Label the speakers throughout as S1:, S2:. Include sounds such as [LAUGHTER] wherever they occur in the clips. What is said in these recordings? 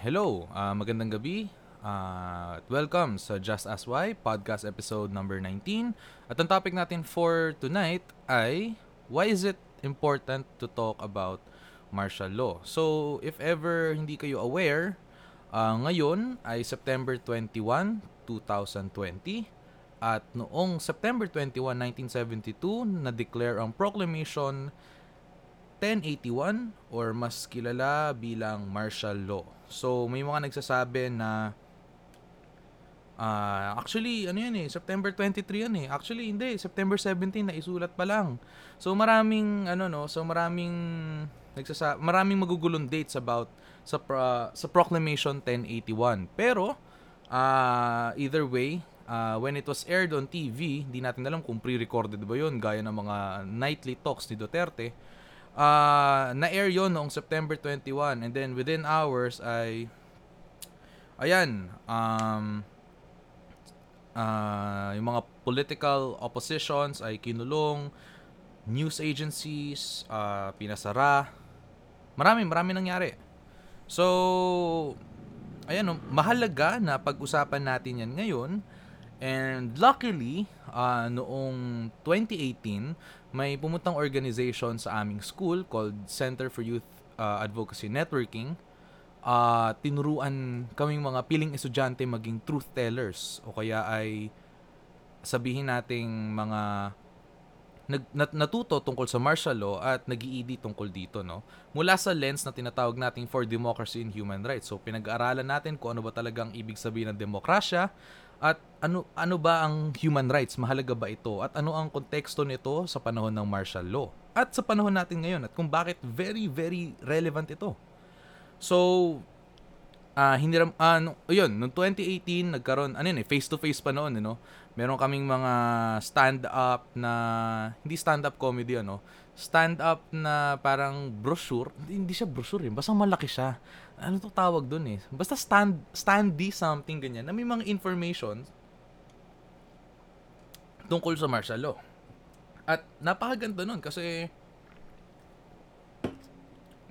S1: Hello, ah, magandang gabi. Ah, at welcome sa Just As Why podcast episode number 19. At ang topic natin for tonight ay why is it important to talk about martial law? So, if ever hindi kayo aware, ah, ngayon ay September 21, 2020. At noong September 21, 1972, na-declare ang proclamation 1081 or mas kilala bilang martial law. So may mga nagsasabi na ah, actually ano yan eh September 23 yan eh. Actually hindi, September 17 na isulat pa lang. So maraming ano no, so maraming nagsasa maraming magugulong dates about sa pro- sa proclamation 1081. Pero ah, either way, ah, when it was aired on TV, hindi natin alam kung pre-recorded ba 'yon gaya ng mga nightly talks ni Duterte. Ah, na-air 'yon noong September 21 and then within hours ay ayan, um ah, yung mga political oppositions ay kinulong, news agencies ah, pinasara. Marami, marami nangyari. So, ayan, mahalaga na pag-usapan natin yan ngayon. And luckily, ah, noong 2018, may pumuntang organization sa aming school called Center for Youth ah, Advocacy Networking. Ah, tinuruan kaming mga piling estudyante maging truth tellers o kaya ay sabihin nating mga nag, nat, natuto tungkol sa martial law at nag-ED tungkol dito, no? Mula sa lens na tinatawag nating for democracy and human rights. So, pinag-aaralan natin kung ano ba talagang ibig sabihin ng demokrasya at ano ano ba ang human rights, mahalaga ba ito at ano ang konteksto nito sa panahon ng martial law at sa panahon natin ngayon at kung bakit very very relevant ito. So, ah hindi ram ah, no, yun, noong 2018 nagkaroon ano yun eh, face to face pa noon, no? Meron kaming mga stand up na hindi stand up comedy ano, stand up na parang brochure, hindi siya brochure eh, basta malaki siya. Ano to tawag doon eh? Basta stand standy something ganyan na may mga information tungkol sa martial law. At napakaganda nun kasi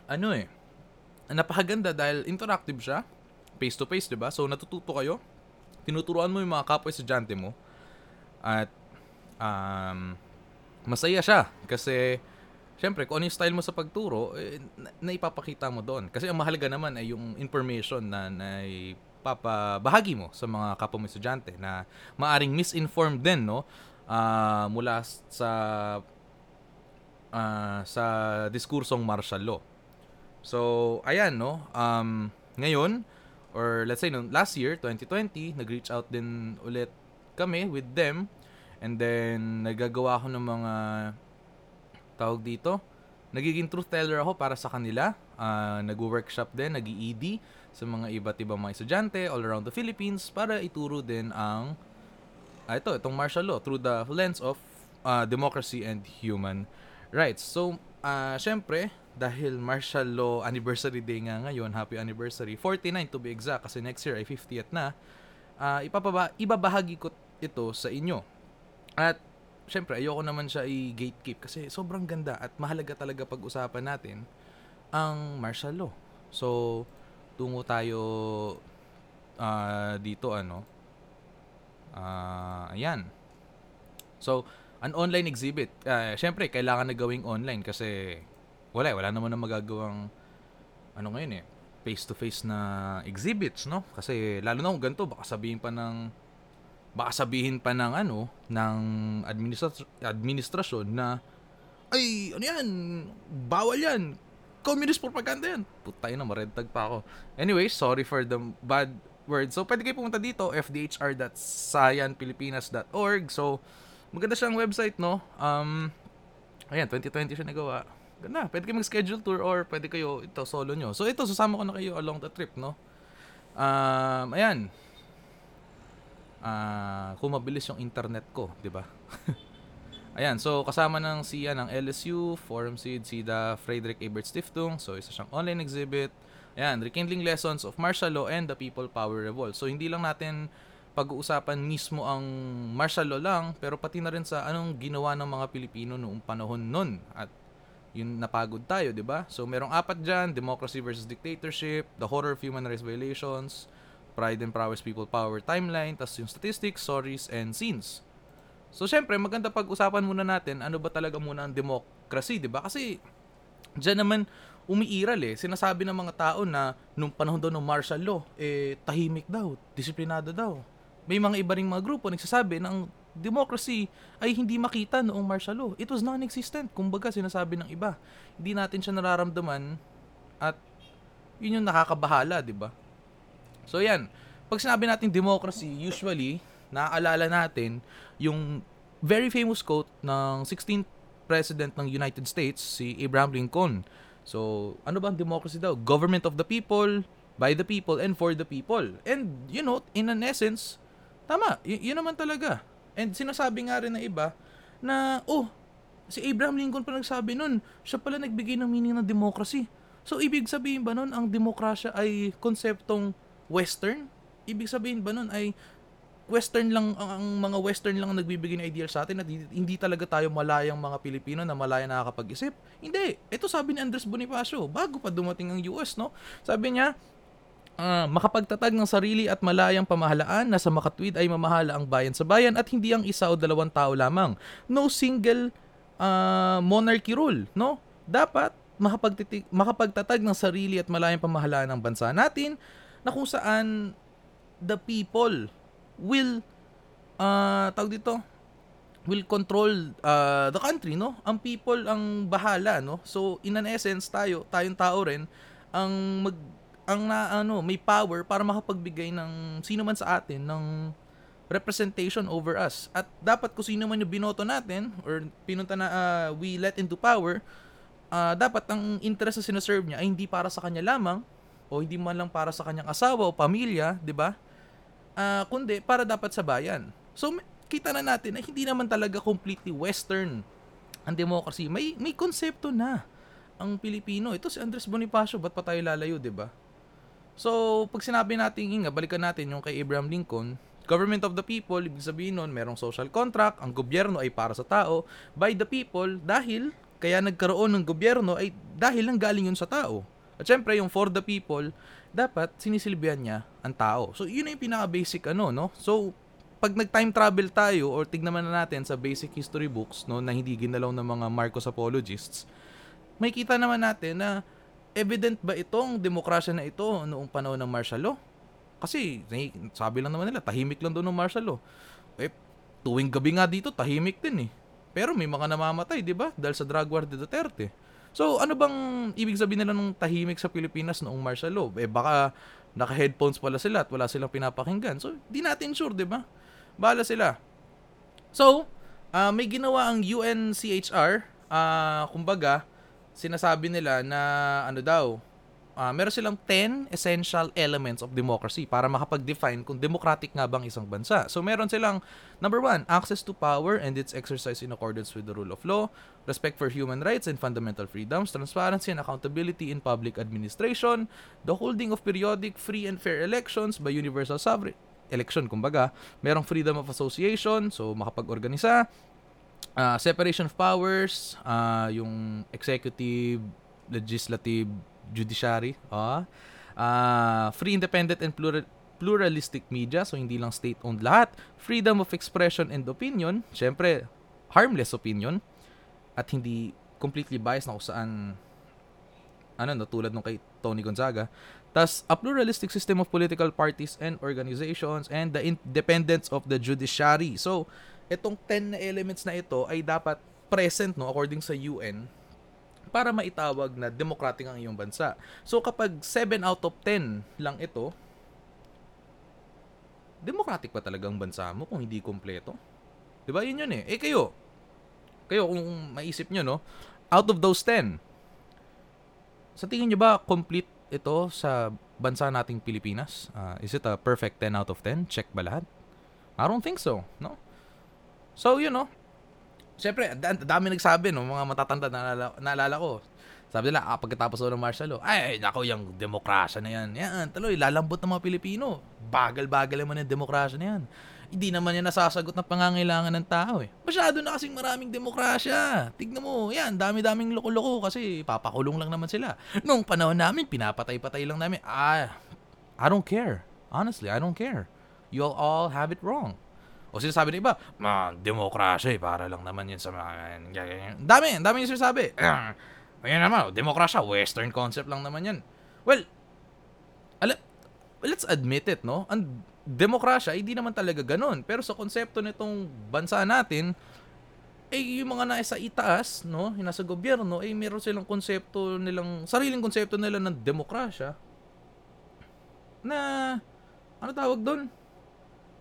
S1: ano eh, napakaganda dahil interactive siya, face to face, 'di ba? So natututo kayo, tinuturuan mo yung mga kapwa estudyante mo at um, masaya siya kasi syempre kung ano yung style mo sa pagturo, eh, na, naipapakita mo doon. Kasi ang mahalaga naman ay yung information na, na papabahagi mo sa mga kapwa mo estudyante na maaring misinformed din, no? Ah, mula sa ah, sa diskursong martial law. So, ayan, no? Um, ngayon, or let's say, no, last year, 2020, nag-reach out din ulit kami with them. And then, nagagawa ako ng mga tawag dito. Nagiging truth teller ako para sa kanila. Ah, nag-workshop din, nag-ED sa mga iba't ibang mga estudyante all around the Philippines para ituro din ang ah, ito, itong martial law through the lens of ah, democracy and human rights. So, ah syempre, dahil martial law anniversary day nga ngayon, happy anniversary, 49 to be exact, kasi next year ay 50th na, ah ipapaba, ibabahagi ko ito sa inyo. At, syempre, ayoko naman siya i-gatekeep kasi sobrang ganda at mahalaga talaga pag-usapan natin ang martial law. So, tungo tayo ah, dito, ano, Ah, ayan. So, an online exhibit. Uh, Siyempre, kailangan na gawing online kasi wala, eh, wala naman na magagawang ano ngayon eh, face-to-face na exhibits, no? Kasi lalo na kung ganito, baka sabihin pa ng baka sabihin pa ng ano, ng administra- administrasyon na ay, ano yan, bawal yan, communist propaganda yan. Putay na, marentag pa ako. Anyway, sorry for the bad word. So, pwede kayo pumunta dito, fdhr.sayanpilipinas.org. So, maganda siyang website, no? Um, ayan, 2020 siya nagawa. Ganda, pwede kayo mag-schedule tour or pwede kayo ito, solo nyo. So, ito, susama ko na kayo along the trip, no? Um, ayan. Ah, kung mabilis yung internet ko, di ba? [LAUGHS] Ayan, so kasama ng siya ng LSU, Forum Seed, SIDA, Frederick Ebert Stiftung. So isa siyang online exhibit. Ayan, Rekindling Lessons of Martial Law and the People Power Revolt. So hindi lang natin pag-uusapan mismo ang martial law lang, pero pati na rin sa anong ginawa ng mga Pilipino noong panahon nun. At yung napagod tayo, di ba? So, merong apat dyan, democracy versus dictatorship, the horror of human rights violations, pride and prowess, people power, timeline, tas yung statistics, stories, and scenes. So, syempre, maganda pag-usapan muna natin ano ba talaga muna ang democracy, di ba? Kasi, dyan naman umiiral eh. Sinasabi ng mga tao na nung panahon daw ng martial law, eh, tahimik daw, disiplinado daw. May mga iba ring mga grupo nagsasabi na ang democracy ay hindi makita noong martial law. It was non-existent, kumbaga sinasabi ng iba. Hindi natin siya nararamdaman at yun yung nakakabahala, di ba? So yan, pag sinabi natin democracy, usually, naaalala natin yung very famous quote ng 16th President ng United States, si Abraham Lincoln. So, ano ba ang democracy daw? Government of the people, by the people, and for the people. And, you know, in an essence, tama, y- yun naman talaga. And sinasabi nga rin ng iba na, oh, si Abraham Lincoln pa nagsabi nun, siya pala nagbigay ng meaning ng democracy. So, ibig sabihin ba nun, ang demokrasya ay konseptong western? Ibig sabihin ba nun ay western lang ang, mga western lang ang nagbibigay ng idea sa atin at hindi talaga tayo malayang mga Pilipino na malaya nakakapag-isip. Hindi. Ito sabi ni Andres Bonifacio bago pa dumating ang US, no? Sabi niya, uh, makapagtatag ng sarili at malayang pamahalaan na sa makatwid ay mamahala ang bayan sa bayan at hindi ang isa o dalawang tao lamang. No single uh, monarchy rule, no? Dapat makapagtatag ng sarili at malayang pamahalaan ng bansa natin na kung saan the people will uh, tawag dito will control uh, the country no? Ang people ang bahala no? So in an essence tayo tayong tao rin ang mag ang na ano may power para makapagbigay ng sino man sa atin ng representation over us. At dapat kung sino man yung binoto natin or pinunta na uh, we let into power uh, dapat ang interest na sinaserve niya ay hindi para sa kanya lamang o hindi man lang para sa kanyang asawa o pamilya, 'di ba? uh, kundi para dapat sa bayan. So, kita na natin na hindi naman talaga completely western ang democracy. May may konsepto na ang Pilipino. Ito si Andres Bonifacio, ba't pa tayo lalayo, 'di ba? So, pag sinabi natin, nga, balikan natin yung kay Abraham Lincoln, government of the people, ibig sabihin nun, merong social contract, ang gobyerno ay para sa tao, by the people, dahil, kaya nagkaroon ng gobyerno ay dahil lang galing yun sa tao. At syempre, yung for the people, dapat sinisilbihan niya ang tao. So, yun yung pinaka-basic ano, no? So, pag nag-time travel tayo or tignan na natin sa basic history books no na hindi ginalaw ng mga Marcos apologists, may kita naman natin na evident ba itong demokrasya na ito noong panahon ng martial law? Kasi sabi lang naman nila, tahimik lang doon ng martial law. Eh, tuwing gabi nga dito, tahimik din eh. Pero may mga namamatay, di ba? Dahil sa drug war de Duterte. So, ano bang ibig sabihin nila ng tahimik sa Pilipinas noong martial law? Eh, baka naka-headphones pala sila at wala silang pinapakinggan. So, di natin sure, di ba? Bahala sila. So, uh, may ginawa ang UNCHR. Uh, ah, kumbaga, sinasabi nila na ano daw, uh, meron silang 10 essential elements of democracy para makapag-define kung democratic nga bang isang bansa. So meron silang number one, access to power and its exercise in accordance with the rule of law, respect for human rights and fundamental freedoms, transparency and accountability in public administration, the holding of periodic, free and fair elections by universal sovereign election kumbaga, merong freedom of association, so makapag-organisa, uh, separation of powers, uh, yung executive, legislative, judiciary, ah, uh, free, independent, and plural, pluralistic media, so hindi lang state-owned lahat, freedom of expression and opinion, syempre, harmless opinion, at hindi completely biased na kung saan, ano, no, tulad nung kay Tony Gonzaga, tas a pluralistic system of political parties and organizations, and the independence of the judiciary. So, itong 10 na elements na ito ay dapat present, no, according sa UN, para maitawag na democratic ang iyong bansa. So kapag 7 out of 10 lang ito, democratic pa talaga ang bansa mo kung hindi kompleto? 'Di ba? Yun yun eh. Eh kayo, kayo kung maisip nyo, no? Out of those 10, sa tingin nyo ba complete ito sa bansa nating Pilipinas? Uh, is it a perfect 10 out of 10? Check ba lahat? I don't think so, no? So, you know, Siyempre, dami nagsabi, no, mga matatanda, naalala, naalala ko. Sabi nila, ah, pagkatapos ng martial law, ay, nako, yung demokrasya na yan. Yan, taloy, lalambot ng mga Pilipino. Bagal-bagal naman yung demokrasya na yan. hindi naman yan nasasagot na pangangailangan ng tao eh. Masyado na kasing maraming demokrasya. Tignan mo, yan, dami-daming loko-loko kasi papakulong lang naman sila. Nung panahon namin, pinapatay-patay lang namin. Ah, I don't care. Honestly, I don't care. You all have it wrong. O sinasabi ng iba, ma, demokrasya eh, para lang naman yun sa mga... Dami, dami yung sinasabi. [CLEARS THROAT] Ayan naman, demokrasya, western concept lang naman yan. Well, let's admit it, no? Ang demokrasya, hindi naman talaga ganun. Pero sa konsepto nitong bansa natin, eh yung mga nasa itaas, no, yung nasa gobyerno, eh meron silang konsepto nilang, sariling konsepto nila ng demokrasya na, ano tawag doon?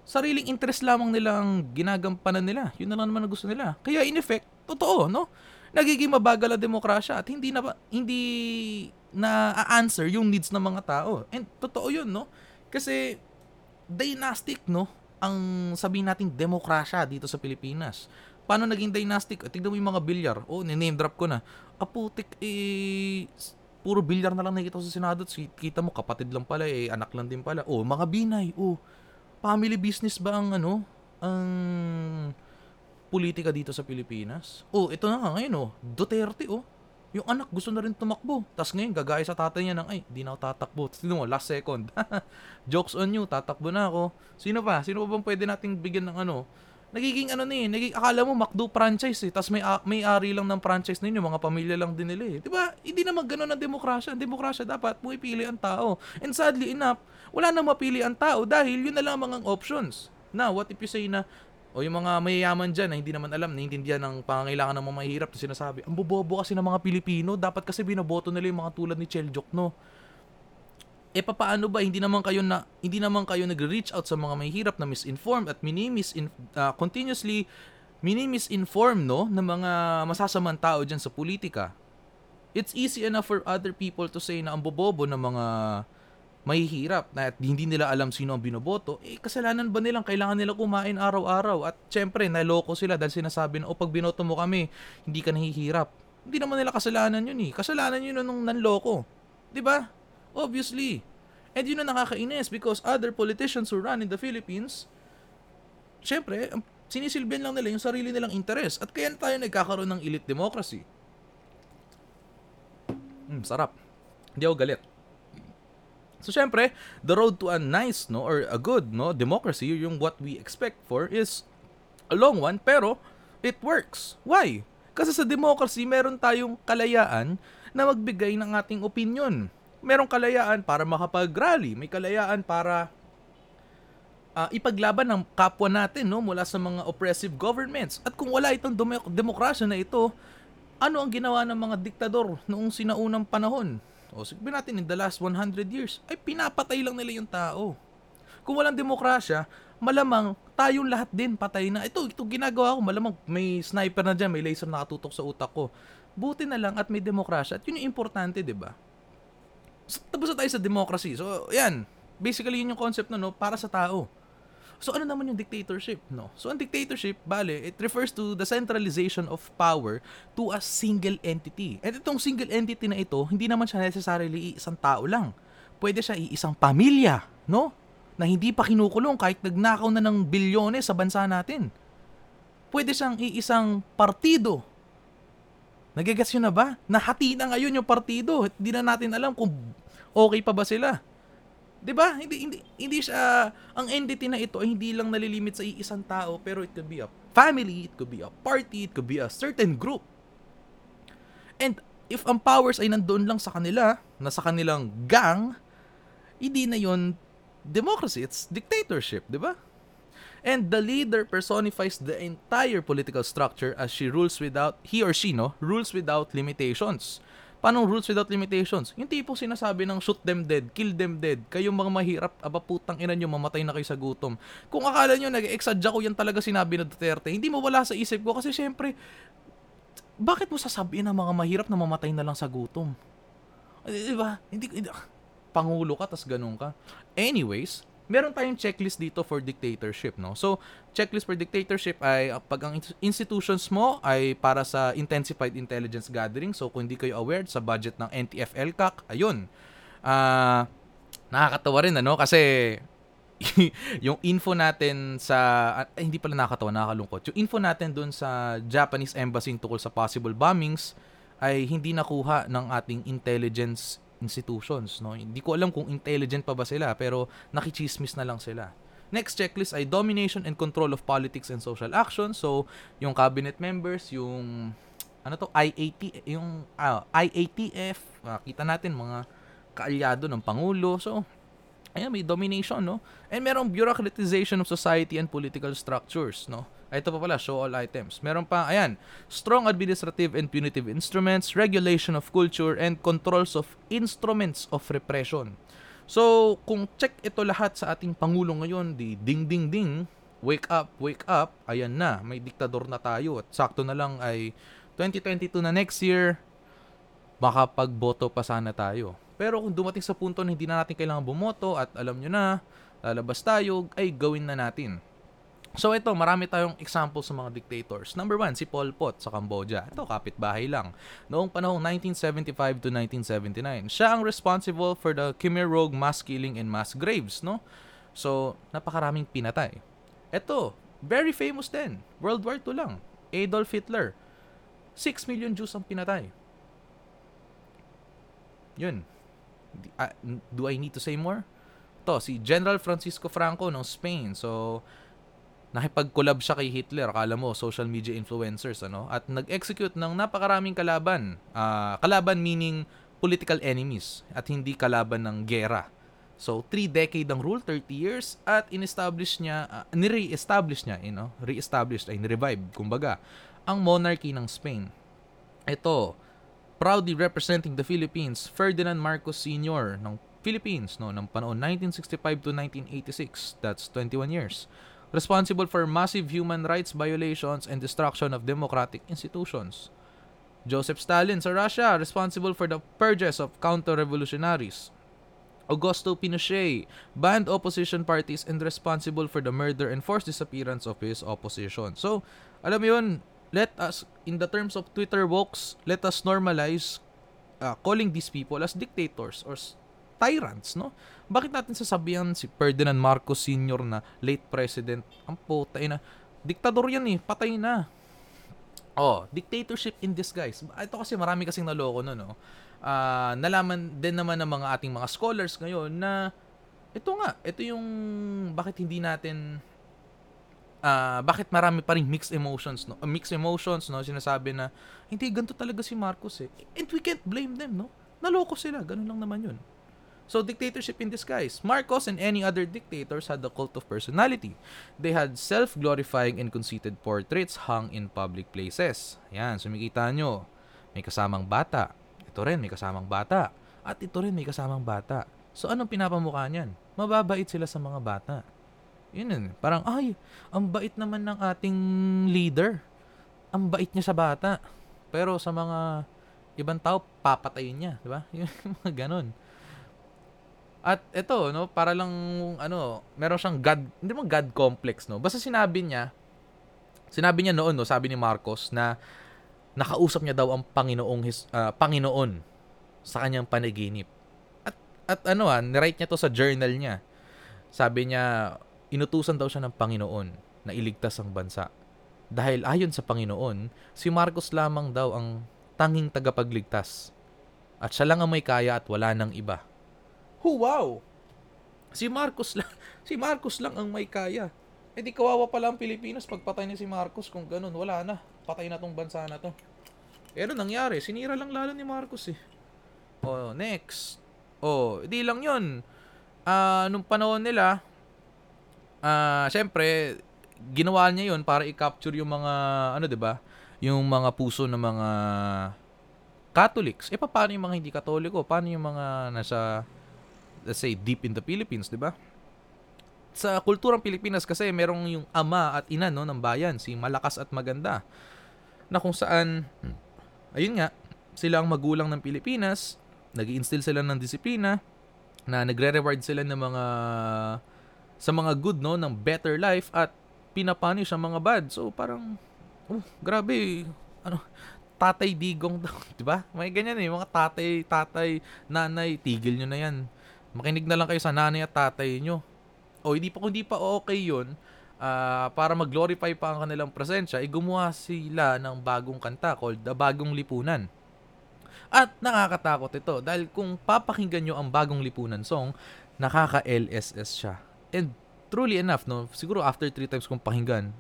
S1: Sariling interest lamang nilang ginagampanan nila. Yun na lang naman ang gusto nila. Kaya in effect, totoo, no? Nagiging mabagal ang demokrasya at hindi na hindi na answer yung needs ng mga tao. And totoo yun, no? Kasi dynastic, no? Ang sabihin nating demokrasya dito sa Pilipinas. Paano naging dynastic? Tignan mo yung mga bilyar. Oh, name drop ko na. Aputik, eh, puro bilyar na lang nakikita sa Senado. Kita mo, kapatid lang pala, eh, anak lang din pala. Oh, mga binay. Oh, family business ba ang ano? Ang politika dito sa Pilipinas? Oh, ito na nga ngayon, oh. Duterte, oh yung anak gusto na rin tumakbo. Tapos ngayon, gagaya sa tatay niya ng, ay, di na ako tatakbo. Tapos mo, last second. [LAUGHS] Jokes on you, tatakbo na ako. Sino pa? Sino pa bang pwede nating bigyan ng ano? Nagiging ano ni, eh, naging, akala mo McDo franchise eh. Tapos may, may ari lang ng franchise ninyo, mga pamilya lang din nila eh. Diba? Hindi naman ganun ang demokrasya. Ang demokrasya dapat pumipili ang tao. And sadly enough, wala nang mapili ang tao dahil yun na lang mga options. Now, what if you say na, o yung mga mayayaman dyan na hindi naman alam, naiintindihan ng pangangailangan ng mga mahihirap na sinasabi, ang bobobo kasi ng mga Pilipino, dapat kasi binoboto nila yung mga tulad ni Cheljok, no? Eh papaano ba hindi naman kayo na hindi naman kayo nagre-reach out sa mga mahihirap na misinformed at minimis in, uh, continuously minimisinform no ng mga masasamang tao diyan sa politika. It's easy enough for other people to say na ang bobobo ng mga mahihirap na at hindi nila alam sino ang binoboto, eh kasalanan ba nilang kailangan nila kumain araw-araw? At syempre, naloko sila dahil sinasabi na, o pag binoto mo kami, hindi ka nahihirap. Hindi naman nila kasalanan yun eh. Kasalanan yun nung nanloko. ba? Diba? Obviously. And yun ang nakakainis because other politicians who run in the Philippines, syempre, sinisilbihan lang nila yung sarili nilang interes. At kaya tayo nagkakaroon ng elite democracy. Hmm, sarap. Hindi ako galit. So syempre, the road to a nice no or a good no democracy, yung what we expect for is a long one pero it works. Why? Kasi sa democracy, meron tayong kalayaan na magbigay ng ating opinion. Merong kalayaan para makapag-rally, may kalayaan para uh, ipaglaban ng kapwa natin no mula sa mga oppressive governments. At kung wala itong dem- demokrasya na ito, ano ang ginawa ng mga diktador noong sinaunang panahon? o sabihin natin in the last 100 years, ay pinapatay lang nila yung tao. Kung walang demokrasya, malamang tayong lahat din patay na. Ito, ito ginagawa ko, malamang may sniper na dyan, may laser nakatutok sa utak ko. Buti na lang at may demokrasya. At yun yung importante, di ba? So, tapos na tayo sa democracy. So, yan. Basically, yun yung concept na, no, para sa tao. So ano naman yung dictatorship, no? So ang dictatorship, bale, it refers to the centralization of power to a single entity. At itong single entity na ito, hindi naman siya necessarily isang tao lang. Pwede siya isang pamilya, no? Na hindi pa kinukulong kahit nagnakaw na ng bilyones sa bansa natin. Pwede siyang iisang partido. Nagigets yun na ba? Nahati na ngayon yung partido. Hindi na natin alam kung okay pa ba sila. 'Di ba? Hindi hindi hindi siya ang entity na ito ay hindi lang nalilimit sa iisang tao pero it could be a family, it could be a party, it could be a certain group. And if ang powers ay nandoon lang sa kanila, na sa kanilang gang, hindi na 'yon democracy, it's dictatorship, 'di ba? And the leader personifies the entire political structure as she rules without he or she no rules without limitations. Paano rules without limitations? Yung tipo sinasabi ng shoot them dead, kill them dead. Kayong mga mahirap, aba putang ina nyo, mamatay na kayo sa gutom. Kung akala nyo nag-exadya ko yan talaga sinabi ng Duterte, hindi mo wala sa isip ko kasi syempre, bakit mo sasabihin ng mga mahirap na mamatay na lang sa gutom? Di ba? Hindi, hindi, pangulo ka, tas ganun ka. Anyways, meron tayong checklist dito for dictatorship, no? So, checklist for dictatorship ay uh, pag ang institutions mo ay para sa intensified intelligence gathering. So, kung hindi kayo aware sa budget ng NTF-LCAC, ayun. Ah, uh, nakakatawa rin ano kasi [LAUGHS] yung info natin sa eh, hindi pala nakakatawa, nakakalungkot. Yung info natin doon sa Japanese embassy tungkol sa possible bombings ay hindi nakuha ng ating intelligence institutions, no? Hindi ko alam kung intelligent pa ba sila, pero nakichismis na lang sila. Next checklist ay domination and control of politics and social action. So, yung cabinet members, yung ano to, IAT, yung uh, IATF, uh, kita natin mga kaalyado ng pangulo. So, ayan, may domination, no? And merong bureaucratization of society and political structures, no? Ito pa pala, show all items. Meron pa, ayan, strong administrative and punitive instruments, regulation of culture, and controls of instruments of repression. So, kung check ito lahat sa ating Pangulo ngayon, di ding ding ding, wake up, wake up, ayan na, may diktador na tayo. At sakto na lang ay 2022 na next year, makapagboto pa sana tayo. Pero kung dumating sa punto na hindi na natin kailangan bumoto at alam nyo na, lalabas tayo, ay gawin na natin. So ito, marami tayong example sa mga dictators. Number one, si Pol Pot sa Cambodia. Ito, kapitbahay lang. Noong panahong 1975 to 1979, siya ang responsible for the Khmer Rouge mass killing and mass graves, no? So, napakaraming pinatay. Ito, very famous din. World War II lang. Adolf Hitler. 6 million Jews ang pinatay. Yun do I need to say more? To, si General Francisco Franco ng Spain. So, nakipag-collab siya kay Hitler. Akala mo, social media influencers, ano? At nag-execute ng napakaraming kalaban. Uh, kalaban meaning political enemies at hindi kalaban ng gera. So, three decade ang rule, 30 years, at in-establish niya, uh, ni-re-establish niya, you know, re-established, ay ni-revive, kumbaga, ang monarchy ng Spain. Ito, proudly representing the Philippines, Ferdinand Marcos Sr. ng Philippines no ng panahon 1965 to 1986. That's 21 years. Responsible for massive human rights violations and destruction of democratic institutions. Joseph Stalin sa Russia, responsible for the purges of counter-revolutionaries. Augusto Pinochet, banned opposition parties and responsible for the murder and forced disappearance of his opposition. So, alam mo yun, let us, in the terms of Twitter wokes, let us normalize uh, calling these people as dictators or tyrants, no? Bakit natin sasabihan si Ferdinand Marcos Sr. na late president? Ang puta na. Diktador yan eh. Patay na. Oh, dictatorship in disguise. Ito kasi marami kasing naloko no, no. Uh, nalaman din naman ng mga ating mga scholars ngayon na ito nga, ito yung bakit hindi natin uh, bakit marami pa rin mixed emotions no uh, mixed emotions no sinasabi na hindi ganito talaga si Marcos eh and we can't blame them no naloko sila ganun lang naman yun So, dictatorship in disguise. Marcos and any other dictators had the cult of personality. They had self-glorifying and conceited portraits hung in public places. Ayan, sumikita nyo. May kasamang bata. Ito rin, may kasamang bata. At ito rin, may kasamang bata. So, anong pinapamukha niyan? Mababait sila sa mga bata. Yun yun. Parang, ay, ang bait naman ng ating leader. Ang bait niya sa bata. Pero sa mga ibang tao, papatayin niya. Di ba? [LAUGHS] Yung mga ganun. At ito, no, para lang, ano, meron siyang God, hindi mo God complex, no? Basta sinabi niya, sinabi niya noon, no, sabi ni Marcos, na nakausap niya daw ang Panginoong, his, uh, Panginoon sa kanyang panaginip. At, at ano ah, nirite niya to sa journal niya. Sabi niya, inutusan daw siya ng Panginoon na iligtas ang bansa. Dahil ayon sa Panginoon, si Marcos lamang daw ang tanging tagapagligtas. At siya lang ang may kaya at wala nang iba. Hu, wow! Si Marcos lang, [LAUGHS] si Marcos lang ang may kaya. Eh di kawawa pala ang Pilipinas pagpatay ni si Marcos kung ganun. Wala na. Patay na tong bansa na to. Eh ano nangyari? Sinira lang lalo ni Marcos eh. Oh, next. Oh, di lang yun. Ah, uh, nung panahon nila, ah, syempre, ginawa niya 'yon para i-capture yung mga ano 'di ba? Yung mga puso ng mga Catholics. Eh paano yung mga hindi Katoliko? Paano yung mga nasa let's say deep in the Philippines, 'di ba? Sa kulturang Pilipinas kasi merong yung ama at ina no ng bayan, si Malakas at Maganda. Na kung saan ayun nga, sila ang magulang ng Pilipinas, nag instill sila ng disiplina, na nagre-reward sila ng mga sa mga good no ng better life at pinapunish ang mga bad. So parang oh, grabe ano tatay digong daw, [LAUGHS] 'di ba? May ganyan eh, mga tatay, tatay, nanay, tigil niyo na 'yan. Makinig na lang kayo sa nanay at tatay niyo. o hindi pa kundi pa okay yun, ah, para mag-glorify pa ang kanilang presensya, ay gumawa sila ng bagong kanta called The Bagong Lipunan. At nakakatakot ito dahil kung papakinggan nyo ang Bagong Lipunan song, nakaka-LSS siya. And truly enough, no, siguro after three times kong pakinggan,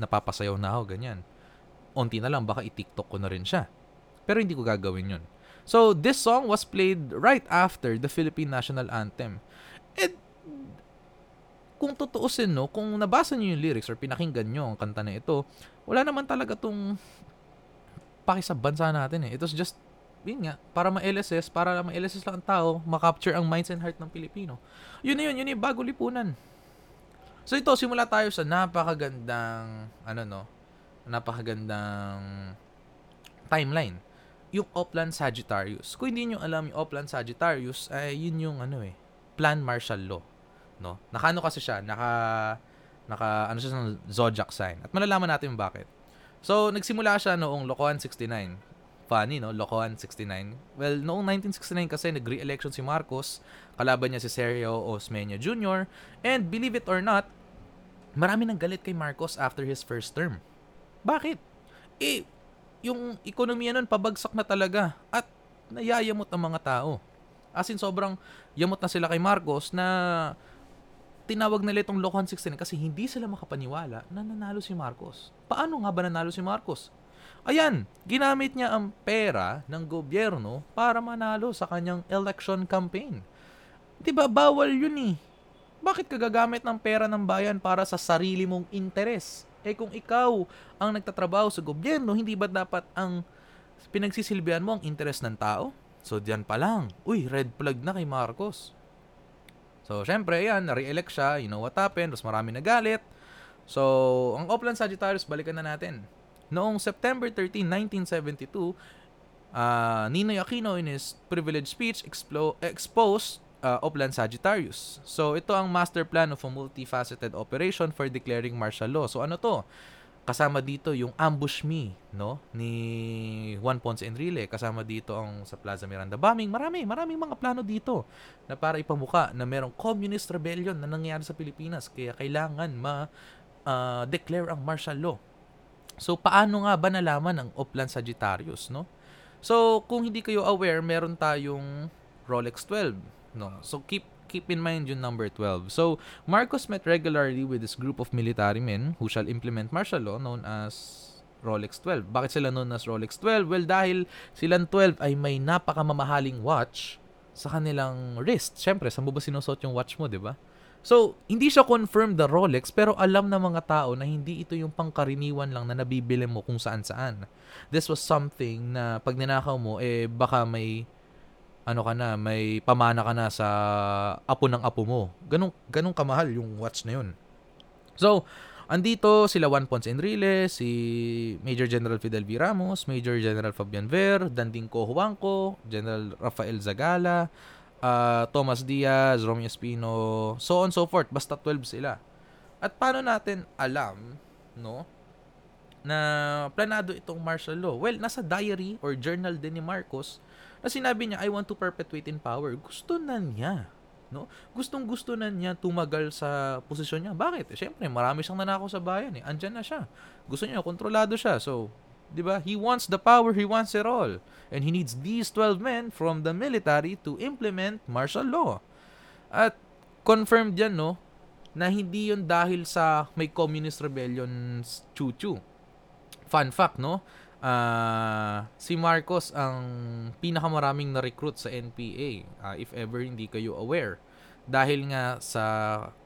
S1: napapasayaw na ako, ganyan. Unti na lang, baka i-tiktok ko na rin siya. Pero hindi ko gagawin yun. So, this song was played right after the Philippine National Anthem. And kung tutuusin, no, kung nabasa niyo yung lyrics or pinakinggan niyo ang kanta na ito, wala naman talaga tong paki sa bansa natin eh. It was just, yun nga, para ma-LSS, para ma-LSS lang ang tao, makapture ang minds and heart ng Pilipino. Yun na yun, yun yung bago lipunan. So ito, simula tayo sa napakagandang, ano no, napakagandang timeline. Yung Oplan Sagittarius. Kung hindi nyo alam yung Oplan Sagittarius, ay yun yung ano eh, Plan Martial Law. No? Nakano kasi siya, naka, naka, ano siya zodiac sign. At malalaman natin bakit. So, nagsimula siya noong Locoan 69. Funny, no? Locoan 69. Well, noong 1969 kasi nag-re-election si Marcos. Kalaban niya si Sergio Osmeña Jr. And believe it or not, marami nang galit kay Marcos after his first term. Bakit? Eh, yung ekonomiya nun pabagsak na talaga at nayayamot ang mga tao. As in, sobrang yamot na sila kay Marcos na tinawag nila itong Locohan 16 kasi hindi sila makapaniwala na nanalo si Marcos. Paano nga ba nanalo si Marcos? Ayan, ginamit niya ang pera ng gobyerno para manalo sa kanyang election campaign. 'Di ba bawal 'yun eh. Bakit ka gagamit ng pera ng bayan para sa sarili mong interes? Eh kung ikaw ang nagtatrabaho sa gobyerno, hindi ba dapat ang pinagsisilbihan mo ang interes ng tao? So diyan pa lang, uy, red flag na kay Marcos. So syempre, yan, na-re-elect siya, you know what happened, mas marami nagalit. So, ang Oplan Sagittarius, balikan na natin. Noong September 13, 1972, uh, Ninoy Aquino in his privileged speech explo- exposed uh, Oplan Sagittarius. So, ito ang master plan of a multifaceted operation for declaring martial law. So, ano to? Kasama dito yung Ambush Me, no? Ni Juan Ponce Enrile. Kasama dito ang sa Plaza Miranda bombing. Marami, maraming mga plano dito na para ipamuka na merong communist rebellion na nangyayari sa Pilipinas. Kaya kailangan ma-declare uh, ang martial law. So, paano nga ba nalaman ang Oplan Sagittarius, no? So, kung hindi kayo aware, meron tayong Rolex 12, no? So, keep keep in mind yung number 12. So, Marcos met regularly with this group of military men who shall implement martial law known as Rolex 12. Bakit sila known as Rolex 12? Well, dahil silang 12 ay may napakamamahaling watch sa kanilang wrist. Siyempre, saan mo ba sinusot yung watch mo, di ba? So, hindi siya confirmed the Rolex pero alam ng mga tao na hindi ito yung pangkaraniwan lang na nabibili mo kung saan-saan. This was something na pag ninakaw mo, eh baka may ano ka na, may pamana ka na sa apo ng apo mo. Ganong, ganong kamahal yung watch na yun. So, andito sila Juan Ponce Enrile, si Major General Fidel V. Ramos, Major General Fabian Ver, Danding Co. Juanco, General Rafael Zagala, uh, Thomas Diaz, Romeo Espino, so on so forth. Basta 12 sila. At paano natin alam, no, na planado itong martial law? Well, nasa diary or journal din ni Marcos na sinabi niya, I want to perpetuate in power. Gusto na niya. No? Gustong gusto na niya tumagal sa posisyon niya. Bakit? Eh, Siyempre, marami siyang nanakaw sa bayan. Eh. Andyan na siya. Gusto niya, kontrolado siya. So, di ba? He wants the power, he wants it all. And he needs these 12 men from the military to implement martial law. At confirmed yan, no? Na hindi yun dahil sa may communist rebellion chuchu. Fun fact, no? uh, si Marcos ang pinakamaraming na-recruit sa NPA, uh, if ever hindi kayo aware. Dahil nga sa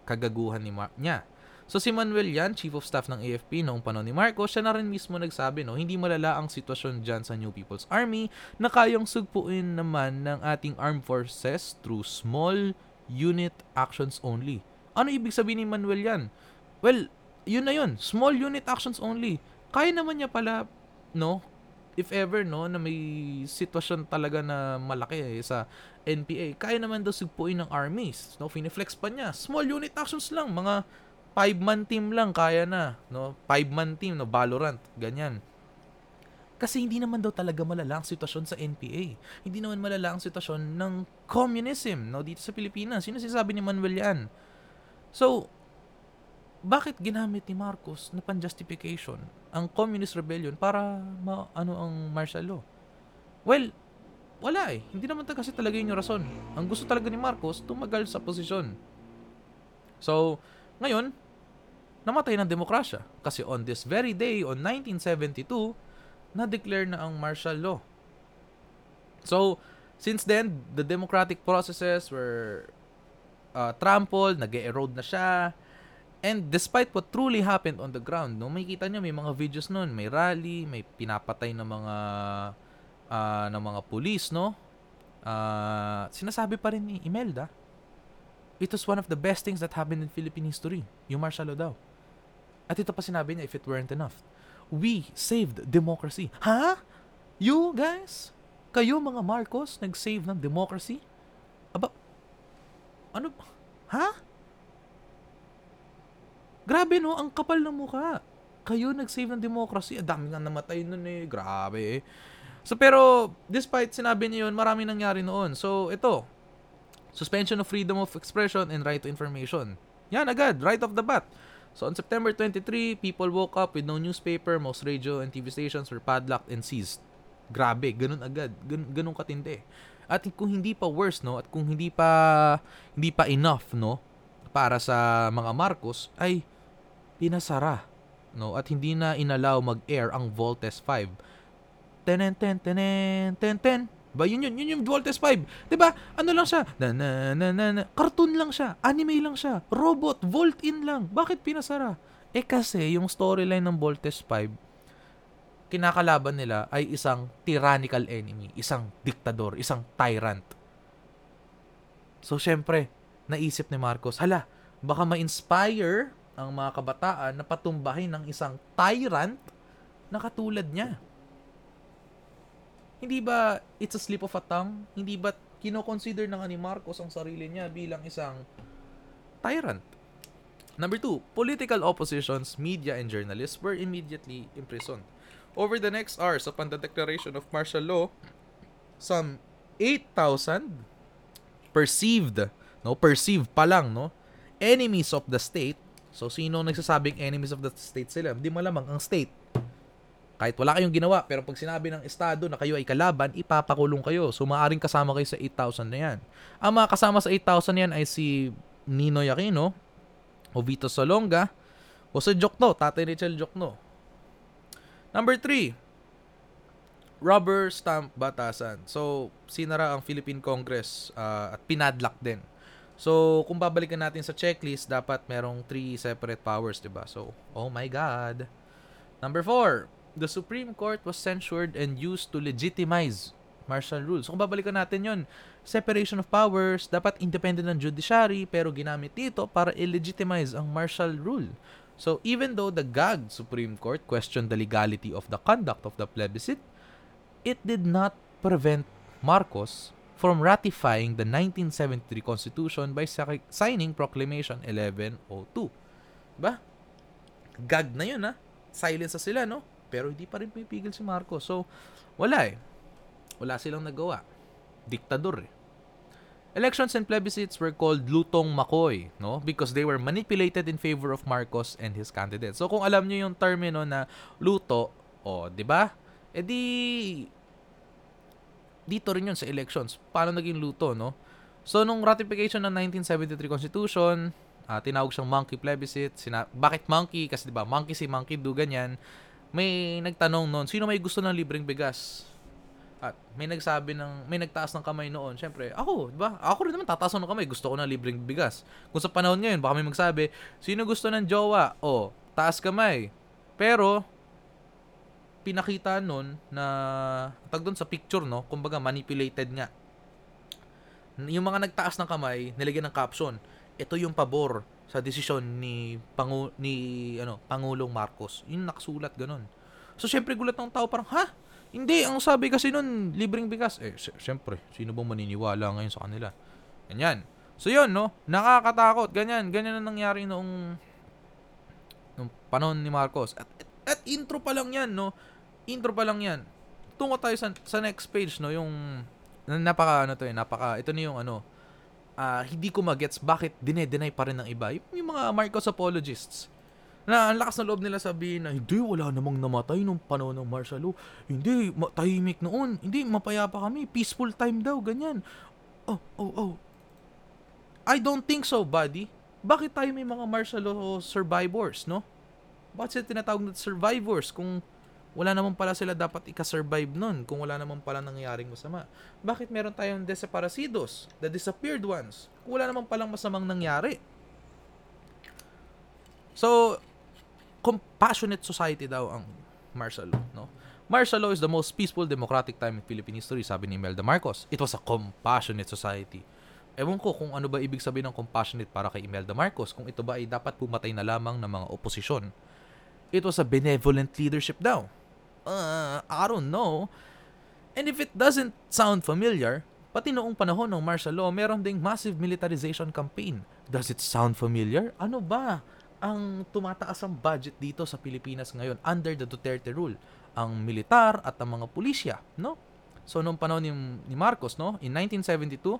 S1: kagaguhan ni Mar- niya. So si Manuel yan, Chief of Staff ng AFP noong panahon ni Marcos, siya na rin mismo nagsabi, no, hindi malala ang sitwasyon dyan sa New People's Army na kayang sugpuin naman ng ating armed forces through small unit actions only. Ano ibig sabihin ni Manuel yan? Well, yun na yun. Small unit actions only. Kaya naman niya pala no, if ever no na may sitwasyon talaga na malaki eh, sa NPA, kaya naman daw sugpuin ng armies. No, fineflex pa niya. Small unit actions lang, mga 5-man team lang kaya na, no? 5-man team, no, Valorant, ganyan. Kasi hindi naman daw talaga malala ang sitwasyon sa NPA. Hindi naman malala ang sitwasyon ng communism, no, dito sa Pilipinas. Sino sinasabi ni Manuel yan? So, bakit ginamit ni Marcos na pan-justification ang communist rebellion para ma- ano ang martial law? Well, wala eh. Hindi naman kasi talaga yun yung rason. Ang gusto talaga ni Marcos, tumagal sa posisyon. So, ngayon, namatay ng demokrasya. Kasi on this very day, on 1972, na-declare na ang martial law. So, since then, the democratic processes were uh, trampled, nag-erode na siya, And despite what truly happened on the ground, no, may kita niyo may mga videos noon, may rally, may pinapatay ng mga uh, ng mga pulis, no? Uh, sinasabi pa rin ni Imelda, it was one of the best things that happened in Philippine history. Yung martial law daw. At ito pa sinabi niya, if it weren't enough. We saved democracy. Ha? You guys? Kayo mga Marcos, nag-save ng democracy? Aba, ano? Ha? Grabe no, ang kapal ng mukha. Kayo nag-save ng democracy. Ang dami nga namatay nun eh. Grabe eh. So pero, despite sinabi niya yun, marami nangyari noon. So ito, suspension of freedom of expression and right to information. Yan agad, right off the bat. So on September 23, people woke up with no newspaper, most radio and TV stations were padlocked and seized. Grabe, ganun agad, ganun, ganun katindi. At kung hindi pa worse, no, at kung hindi pa hindi pa enough, no, para sa mga Marcos ay pinasara no at hindi na inalaw mag-air ang Voltes 5 tenen ten tenen ten ten ba yun yun yun yung Voltes 5 'di ba? Ano lang siya? Na na na na, na cartoon lang siya anime lang siya robot volt in lang. Bakit pinasara? Eh kasi yung storyline ng Voltes 5 kinakalaban nila ay isang tyrannical enemy isang diktador isang tyrant. So syempre naisip ni Marcos hala baka ma-inspire ang mga kabataan na patumbahin ng isang tyrant na katulad niya. Hindi ba it's a slip of a tongue? Hindi ba kino-consider ng ni Marcos ang sarili niya bilang isang tyrant? Number two, political oppositions, media, and journalists were immediately imprisoned. Over the next hours upon the declaration of martial law, some 8,000 perceived, no, perceived pa lang, no, enemies of the state So, sino nagsasabing enemies of the state sila? Hindi malamang ang state. Kahit wala kayong ginawa, pero pag sinabi ng Estado na kayo ay kalaban, ipapakulong kayo. So, maaaring kasama kayo sa 8,000 na yan. Ang mga kasama sa 8,000 yan ay si Nino Aquino, o Vito Salonga, o sa Jokno, Tatay Richel Jokno. Number 3, rubber stamp batasan. So, sinara ang Philippine Congress uh, at pinadlock din So, kung babalikan natin sa checklist, dapat merong three separate powers, 'di ba? So, oh my god. Number four, the Supreme Court was censured and used to legitimize martial rules. So, kung babalikan natin 'yon, separation of powers, dapat independent ng judiciary, pero ginamit dito para illegitimize ang martial rule. So, even though the GAG Supreme Court questioned the legality of the conduct of the plebiscite, it did not prevent Marcos from ratifying the 1973 Constitution by signing Proclamation 1102. Ba? Gag na yun, ha? Silence sa sila, no? Pero hindi pa rin pipigil si Marcos. So, wala eh. Wala silang nagawa. Diktador eh. Elections and plebiscites were called lutong makoy, no? Because they were manipulated in favor of Marcos and his candidates. So kung alam niyo yung termino na luto, o, oh, 'di ba? Eh di dito rin yun sa elections. Paano naging luto, no? So, nung ratification ng 1973 Constitution, uh, tinawag siyang monkey plebiscite. Sina- bakit monkey? Kasi 'di ba, monkey si monkey do ganyan. May nagtanong noon, sino may gusto ng libreng bigas? At may nagsabi ng may nagtaas ng kamay noon. Syempre, ako, 'di ba? Ako rin naman tataas ng kamay, gusto ko ng libreng bigas. Kung sa panahon ngayon, baka may magsabi, sino gusto ng jowa? O, taas kamay. Pero pinakita nun na tag doon sa picture no, kumbaga manipulated nga. Yung mga nagtaas ng kamay, nilagyan ng caption, ito yung pabor sa desisyon ni Pangu ni ano, Pangulong Marcos. Yung nakasulat ganun. So syempre gulat ng tao parang, ha? Hindi, ang sabi kasi nun, libreng bigas. Eh, syempre, sino bang maniniwala ngayon sa kanila? Ganyan. So yun, no? Nakakatakot. Ganyan. Ganyan na nangyari noong nung panahon ni Marcos. At, at, at intro pa lang yan, no? intro pa lang yan. Tungo tayo sa, sa next page, no? Yung, napaka, ano to eh, napaka, ito na yung ano, ah, hindi ko magets bakit dinedenay pa rin ng iba. Yung mga Marcos apologists. Na ang lakas ng loob nila sabihin na hindi, wala namang namatay nung panahon ng martial law. Hindi, ma- tahimik noon. Hindi, mapayapa kami. Peaceful time daw, ganyan. Oh, oh, oh. I don't think so, buddy. Bakit tayo may mga martial law survivors, no? Bakit sila tinatawag na survivors kung wala naman pala sila dapat ika-survive nun kung wala naman pala nangyayaring masama? Bakit meron tayong desaparecidos, the disappeared ones, kung wala naman palang masamang nangyari? So, compassionate society daw ang martial law, no? Martial law is the most peaceful democratic time in Philippine history, sabi ni Imelda Marcos. It was a compassionate society. Ewan ko kung ano ba ibig sabihin ng compassionate para kay Imelda Marcos, kung ito ba ay dapat pumatay na lamang ng mga oposisyon. It was a benevolent leadership daw. Uh, I don't know. And if it doesn't sound familiar, pati noong panahon ng martial law, meron ding massive militarization campaign. Does it sound familiar? Ano ba ang tumataas ang budget dito sa Pilipinas ngayon under the Duterte rule? Ang militar at ang mga pulisya, no? So noong panahon ni, ni Marcos, no, in 1972,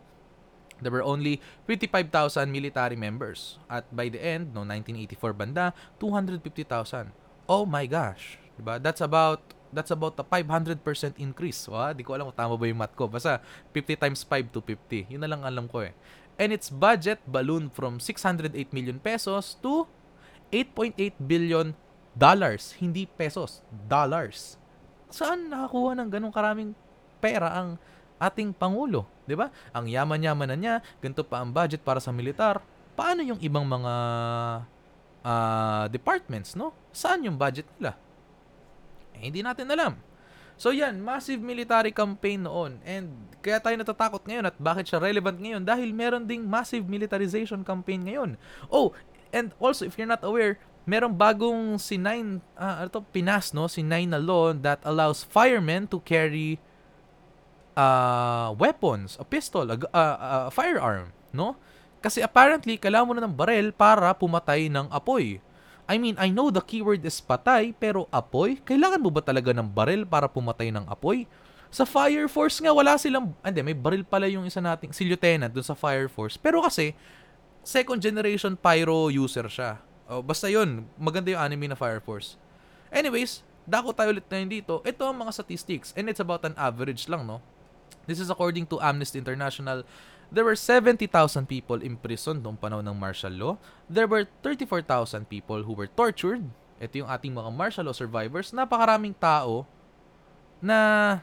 S1: there were only 55,000 military members. At by the end, no, 1984 banda, 250,000. Oh my gosh. Diba? That's about that's about a 500% increase. Wa, di ko alam kung tama ba yung math ko. Basta 50 times 5 to 50. Yun na lang alam ko eh. And its budget ballooned from 608 million pesos to 8.8 billion dollars. Hindi pesos, dollars. Saan nakakuha ng ganong karaming pera ang ating Pangulo? 'di ba? Ang yaman-yaman na niya, ganito pa ang budget para sa militar. Paano yung ibang mga uh, departments, no? Saan yung budget nila? Eh, hindi natin alam. So yan, massive military campaign noon. And kaya tayo natatakot ngayon at bakit siya relevant ngayon? Dahil meron ding massive militarization campaign ngayon. Oh, and also if you're not aware, merong bagong si Nine, uh, ano to, Pinas, no? Si Nine na law that allows firemen to carry uh, weapons, a pistol, a, a, a firearm, no? Kasi apparently, kailangan mo na ng barel para pumatay ng apoy. I mean, I know the keyword is patay, pero apoy? Kailangan mo ba talaga ng barel para pumatay ng apoy? Sa Fire Force nga, wala silang... Hindi, may baril pala yung isa nating, si Lieutenant dun sa Fire Force. Pero kasi, second generation pyro user siya. Oh, basta yun, maganda yung anime na Fire Force. Anyways, dako tayo ulit na dito. Ito ang mga statistics and it's about an average lang, no? This is according to Amnesty International. There were 70,000 people imprisoned noong panahon ng martial law. There were 34,000 people who were tortured. Ito yung ating mga martial law survivors. Napakaraming tao na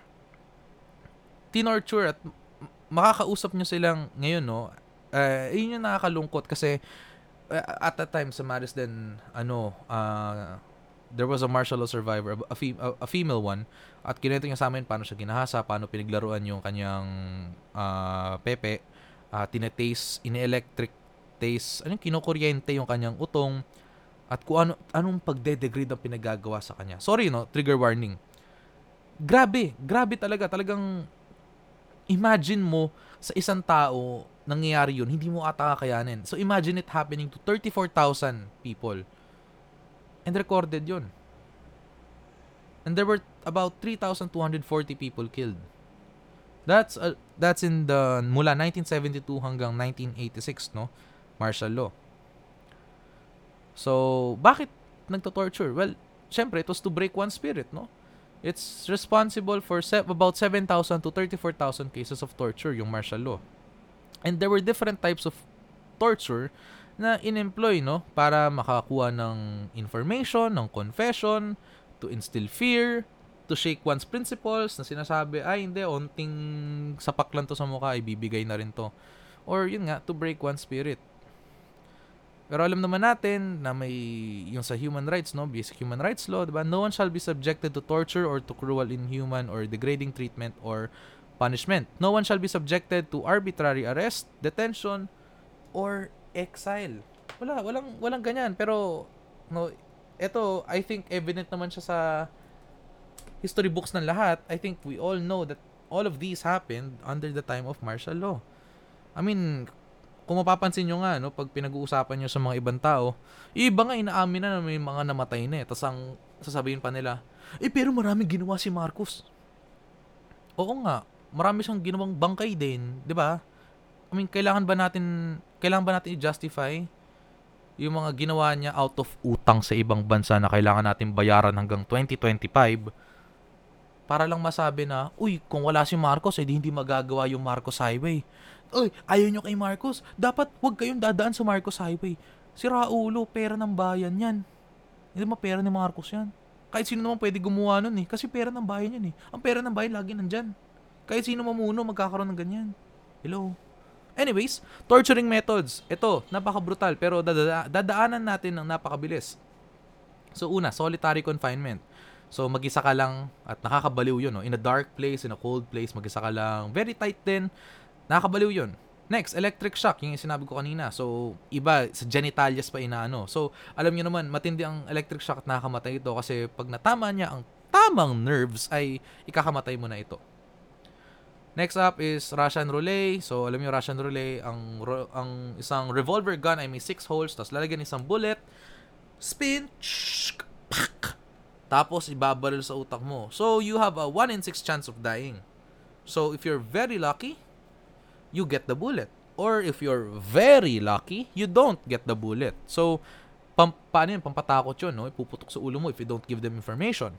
S1: tinorture at makakausap nyo silang ngayon, no? Uh, yun yung nakakalungkot kasi uh, at that time sa Marisden, ano, uh, there was a martial law survivor, a, fem- a female one, at kinento niya sa amin paano siya ginahasa, paano pinaglaruan yung kanyang uh, pepe, uh, tinetaste, ini-electric taste, anong kinukuryente yung kanyang utong, at kung ano, anong pagde-degrade ang pinagagawa sa kanya. Sorry, no? Trigger warning. Grabe, grabe talaga. Talagang imagine mo sa isang tao nangyayari yun, hindi mo ata kakayanin. So imagine it happening to 34,000 people And recorded yun. And there were about 3,240 people killed. That's uh, that's in the mula 1972 hanggang 1986 no martial law. So bakit nagto-torture? Well, syempre it was to break one spirit, no? It's responsible for se- about 7,000 to 34,000 cases of torture yung martial law. And there were different types of torture na in-employ no para makakuha ng information, ng confession, to instill fear, to shake one's principles na sinasabi, ay hindi, onting sapak lang to sa mukha, ibibigay na rin to. Or yun nga, to break one's spirit. Pero alam naman natin na may yung sa human rights, no, basic human rights law, diba? No one shall be subjected to torture or to cruel, inhuman, or degrading treatment or punishment. No one shall be subjected to arbitrary arrest, detention, or exile. Wala, walang walang ganyan, pero no, ito I think evident naman siya sa history books ng lahat. I think we all know that all of these happened under the time of martial law. I mean, kung mapapansin nyo nga, no, pag pinag-uusapan nyo sa mga ibang tao, iba nga inaamin na na may mga namatay na eh. Tapos ang sasabihin pa nila, eh pero maraming ginawa si Marcos. Oo nga, marami siyang ginawang bangkay din, di ba? I mean, kailangan ba natin, kailangan ba natin i-justify yung mga ginawa niya out of utang sa ibang bansa na kailangan natin bayaran hanggang 2025 para lang masabi na, uy, kung wala si Marcos, edi hindi magagawa yung Marcos Highway. Uy, ayaw nyo kay Marcos, dapat wag kayong dadaan sa Marcos Highway. Si Raulo, pera ng bayan yan. Hindi mo pera ni Marcos yan. Kahit sino naman pwede gumawa nun eh. Kasi pera ng bayan yan eh. Ang pera ng bayan lagi nandyan. Kahit sino mamuno, magkakaroon ng ganyan. Hello? Anyways, torturing methods. Ito, napaka-brutal pero dada- dadaanan natin ng napakabilis. So una, solitary confinement. So mag-isa ka lang at nakakabaliw yun. No? In a dark place, in a cold place, mag-isa ka lang. Very tight din. Nakakabaliw yun. Next, electric shock, yung sinabi ko kanina. So, iba, sa genitalias pa inaano. So, alam niyo naman, matindi ang electric shock at nakakamatay ito kasi pag natama niya ang tamang nerves ay ikakamatay mo na ito. Next up is Russian roulette. So, alam niyo Russian roulette, ang, ang isang revolver gun ay may 6 holes, tapos lalagyan isang bullet, spin, shk, pak, tapos ibabaril sa utak mo. So, you have a 1 in 6 chance of dying. So, if you're very lucky, you get the bullet. Or if you're very lucky, you don't get the bullet. So, pam paano yun? Pampatakot yun, no? Ipuputok sa ulo mo if you don't give them information.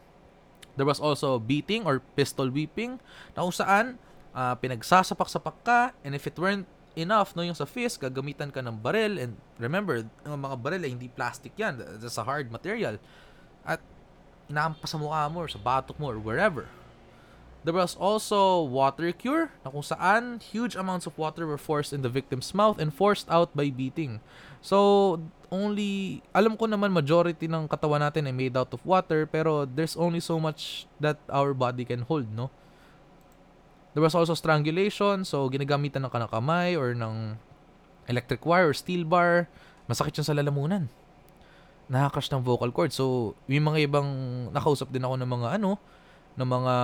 S1: There was also beating or pistol whipping na kung saan uh, pinagsasapak-sapak ka and if it weren't enough no yung sa fist gagamitan ka ng baril and remember yung mga baril ay hindi plastic yan that's a hard material at inaampas sa mukha mo or sa batok mo or wherever There was also water cure na kung saan huge amounts of water were forced in the victim's mouth and forced out by beating. So, only, alam ko naman majority ng katawan natin ay made out of water pero there's only so much that our body can hold, no? There was also strangulation, so ginagamitan ng kanakamay or ng electric wire or steel bar. Masakit yun sa lalamunan. Nakakash ng vocal cord. So, yung mga ibang nakausap din ako ng mga ano, ng mga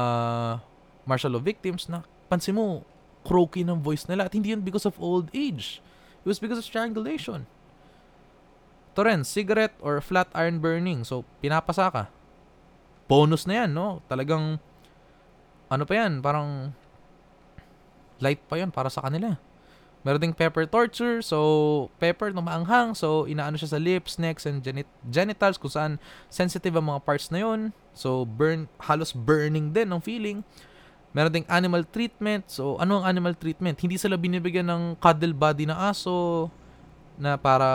S1: martial law victims na pansin mo, croaky ng voice nila at hindi yun because of old age. It was because of strangulation. Rin, cigarette or flat iron burning. So, pinapasa ka. Bonus na yan, no? Talagang, ano pa yan, parang light pa yan para sa kanila. Meron ding pepper torture. So, pepper na maanghang. So, inaano siya sa lips, necks, and genit- genitals kung saan sensitive ang mga parts na yon So, burn, halos burning din ang feeling. Meron ding animal treatment. So, ano ang animal treatment? Hindi sila binibigyan ng cuddle body na aso na para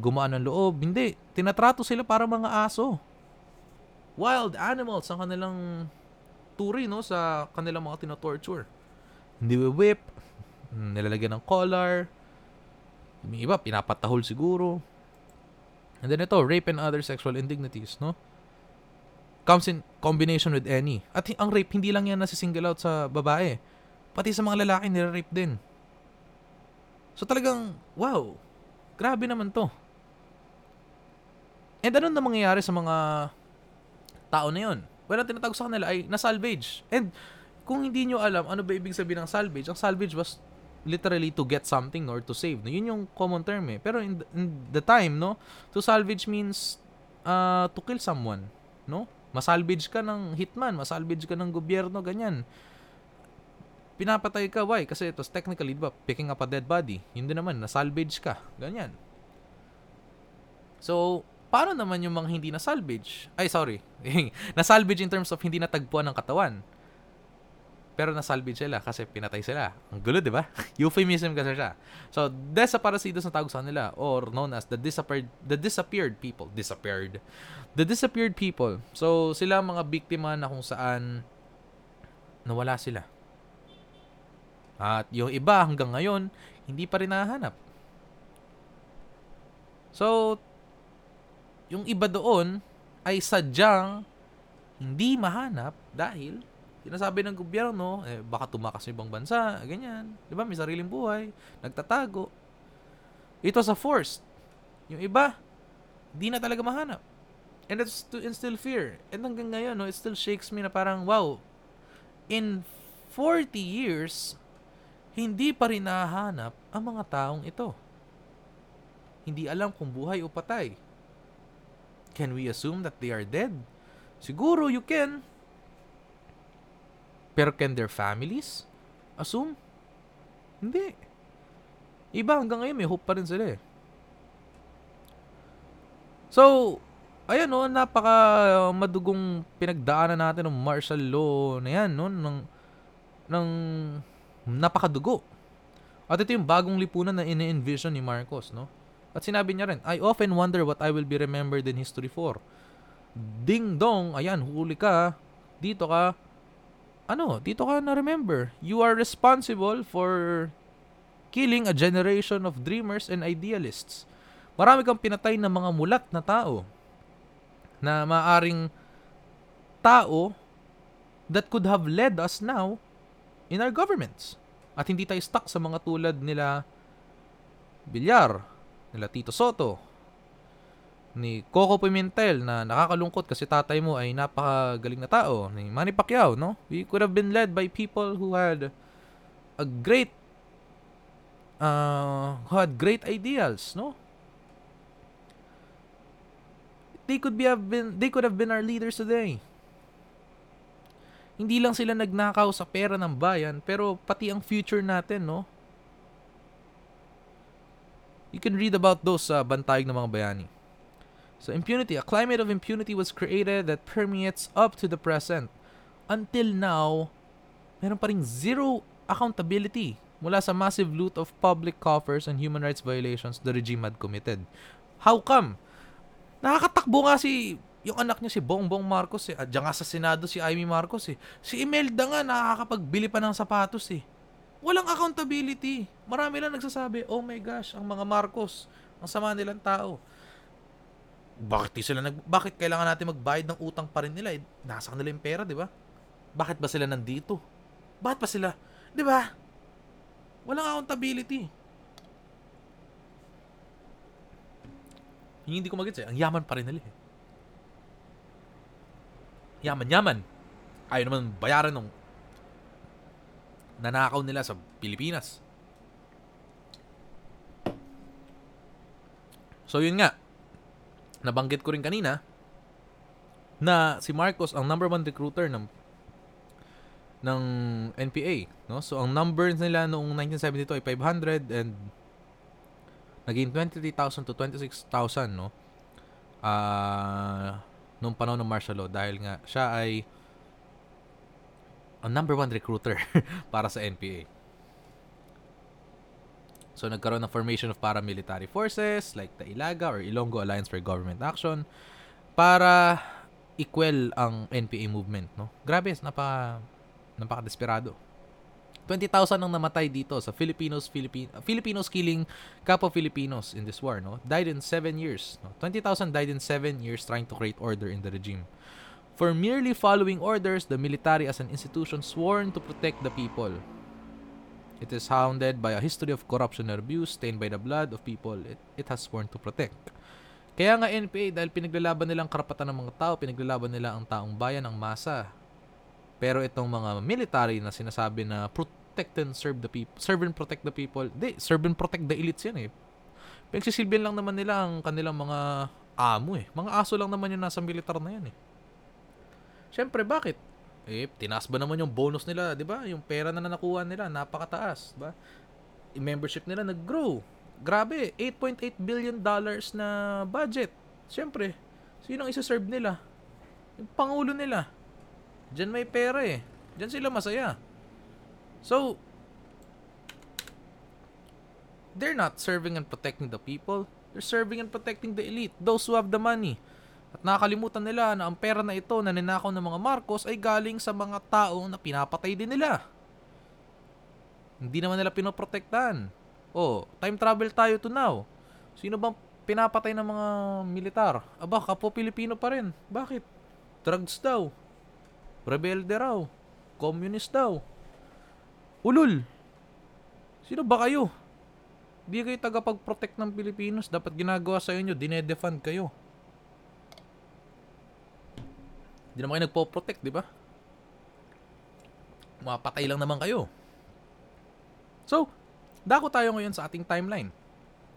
S1: gumaan ang loob. Hindi. Tinatrato sila para mga aso. Wild animals ang kanilang turi no sa kanilang mga tinotorture. Hindi whip, nilalagyan ng collar. Yung iba, pinapatahol siguro. And then ito, rape and other sexual indignities, no? Comes in combination with any. At ang rape, hindi lang yan nasi-single out sa babae. Pati sa mga lalaki, nire-rape din. So talagang, wow, grabe naman to. And ano na mangyayari sa mga tao na yun? Well, ang tinatawag sa kanila ay na-salvage. And kung hindi nyo alam ano ba ibig sabihin ng salvage, ang salvage was literally to get something or to save. No? Yun yung common term eh. Pero in in the time, no, to salvage means uh, to kill someone, no? Masalvage ka ng hitman, masalvage ka ng gobyerno, ganyan. Pinapatay ka, why? Kasi ito, technically, diba, picking up a dead body. Hindi naman, nasalvage ka. Ganyan. So, paano naman yung mga hindi na-salvage? Ay, sorry. [LAUGHS] na-salvage in terms of hindi natagpuan ng katawan pero nasalvage sila kasi pinatay sila. Ang gulo, di ba? [LAUGHS] Euphemism kasi siya. So, desaparecidos na tawag sa nila or known as the disappeared the disappeared people. Disappeared. The disappeared people. So, sila mga biktima na kung saan nawala sila. At yung iba hanggang ngayon, hindi pa rin nahanap. So, yung iba doon ay sadyang hindi mahanap dahil sinasabi ng gobyerno, eh, baka tumakas sa ibang bansa, ganyan. Di ba? May sariling buhay, nagtatago. It was a force. Yung iba, di na talaga mahanap. And it's to instill fear. And hanggang ngayon, no, it still shakes me na parang, wow, in 40 years, hindi pa rin nahanap ang mga taong ito. Hindi alam kung buhay o patay. Can we assume that they are dead? Siguro you can. Pero can their families assume? Hindi. Iba hanggang ngayon may hope pa rin sila eh. So, ayan no, napaka madugong pinagdaanan natin ng martial law na yan no, ng, ng napakadugo. At ito yung bagong lipunan na ini-envision ni Marcos, no? At sinabi niya rin, I often wonder what I will be remembered in history for. Ding dong, ayan, huli ka, dito ka, ano, dito ka na remember. You are responsible for killing a generation of dreamers and idealists. Marami kang pinatay ng mga mulat na tao na maaring tao that could have led us now in our governments. At hindi tayo stuck sa mga tulad nila Bilyar, nila Tito Soto, ni Coco Pimentel na nakakalungkot kasi tatay mo ay napakagaling na tao, ni Manny Pacquiao, no? We could have been led by people who had a great uh, who had great ideals, no? They could be have been they could have been our leaders today. Hindi lang sila nagnakaw sa pera ng bayan, pero pati ang future natin, no? You can read about those sa uh, bantayog ng mga bayani. So impunity, a climate of impunity was created that permeates up to the present. Until now, meron pa rin zero accountability mula sa massive loot of public coffers and human rights violations the regime had committed. How come? Nakakatakbo nga si yung anak niya si Bongbong Marcos eh. Diyan nga sa Senado si Amy Marcos eh. Si Imelda nga nakakapagbili pa ng sapatos eh. Walang accountability. Marami lang nagsasabi, oh my gosh, ang mga Marcos, ang sama nilang tao bakit sila nag bakit kailangan natin magbayad ng utang pa rin nila? Eh, nasa kanila yung pera, di ba? Bakit ba sila nandito? Bakit pa sila? Di ba? Walang accountability. Yung hindi ko magets eh. Ang yaman pa rin nila eh. Yaman, yaman. Ayaw naman bayaran nung nanakaw nila sa Pilipinas. So yun nga, nabanggit ko rin kanina na si Marcos ang number one recruiter ng ng NPA, no? So ang numbers nila noong 1972 ay 500 and naging 23,000 to 26,000, no? Ah, uh, nung panahon ng martial law dahil nga siya ay ang number one recruiter [LAUGHS] para sa NPA. So nagkaroon ng formation of paramilitary forces like the Ilaga or Ilonggo Alliance for Government Action para equal ang NPA movement, no? Grabe, napaka napaka-desperado. 20,000 ang namatay dito sa Filipinos Philippine Filipinos killing kapwa Filipinos in this war, no? Died in 7 years, no? 20,000 died in 7 years trying to create order in the regime. For merely following orders, the military as an institution sworn to protect the people It is hounded by a history of corruption and abuse stained by the blood of people it, it has sworn to protect. Kaya nga NPA dahil pinaglalaban nila ang karapatan ng mga tao, pinaglalaban nila ang taong bayan, ang masa. Pero itong mga military na sinasabi na protect and serve the people, serve and protect the people, di, serve and protect the elites yan eh. Pinagsisilbihan lang naman nila ang kanilang mga amo eh. Mga aso lang naman yung nasa militar na yan eh. Siyempre, bakit? Eh, tinaas ba naman yung bonus nila, di ba? Yung pera na nakuha nila, napakataas, di ba? Yung membership nila nag-grow. Grabe, 8.8 billion dollars na budget. Siyempre, sino ang isa-serve nila? Yung pangulo nila. Diyan may pera eh. Diyan sila masaya. So, they're not serving and protecting the people. They're serving and protecting the elite, those who have the money. At nakakalimutan nila na ang pera na ito na ninakaw ng mga Marcos ay galing sa mga tao na pinapatay din nila. Hindi naman nila pinoprotektahan. Oh, time travel tayo to now. Sino bang pinapatay ng mga militar? Aba, kapo Pilipino pa rin. Bakit? Drugs daw. Rebelde raw. Communist daw. Ulul. Sino ba kayo? Di kayo tagapag-protect ng Pilipinos. Dapat ginagawa sa inyo, dinedefund kayo. Hindi naman kayo nagpo-protect, di ba? Mapatay lang naman kayo. So, dako tayo ngayon sa ating timeline.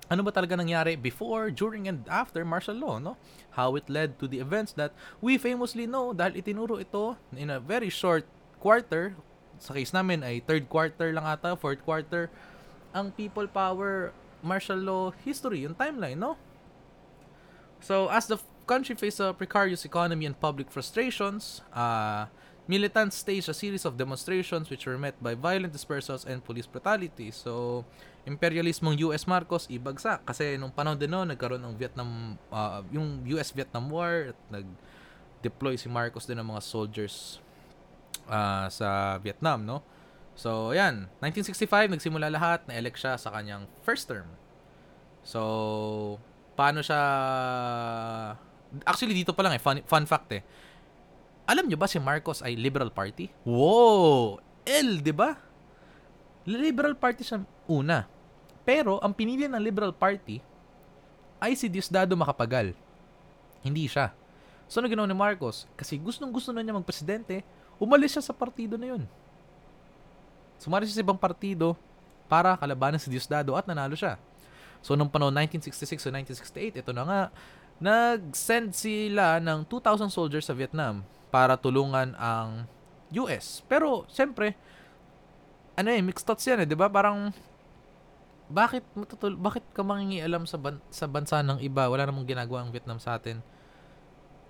S1: Ano ba talaga nangyari before, during, and after martial law, no? How it led to the events that we famously know dahil itinuro ito in a very short quarter. Sa case namin ay third quarter lang ata, fourth quarter. ang people power martial law history, yung timeline, no? So, as the country faced a precarious economy and public frustrations, uh, militants staged a series of demonstrations which were met by violent dispersals and police brutality. So, imperialismong US Marcos ibagsak kasi nung panahon din noon nagkaroon ng Vietnam uh, yung US Vietnam War at nag deploy si Marcos din ng mga soldiers uh, sa Vietnam, no? So, ayan, 1965 nagsimula lahat, na-elect siya sa kanyang first term. So, paano siya Actually dito pa lang eh fun, fun fact eh. Alam nyo ba si Marcos ay Liberal Party? Wow! L, 'di ba? Liberal Party siya una. Pero ang pinili ng Liberal Party ay si Diosdado Makapagal. Hindi siya. So ano ginawa ni Marcos? Kasi gustong gusto na niya magpresidente, umalis siya sa partido na yun. Sumali siya sa ibang partido para kalabanan si Diosdado at nanalo siya. So nung panahon 1966 o 1968, ito na nga, nag-send sila ng 2,000 soldiers sa Vietnam para tulungan ang US. Pero, siyempre, ano eh, mixed thoughts yan eh, di ba? Parang, bakit matutul bakit ka mangingialam sa ban sa bansa ng iba? Wala namang ginagawa ang Vietnam sa atin.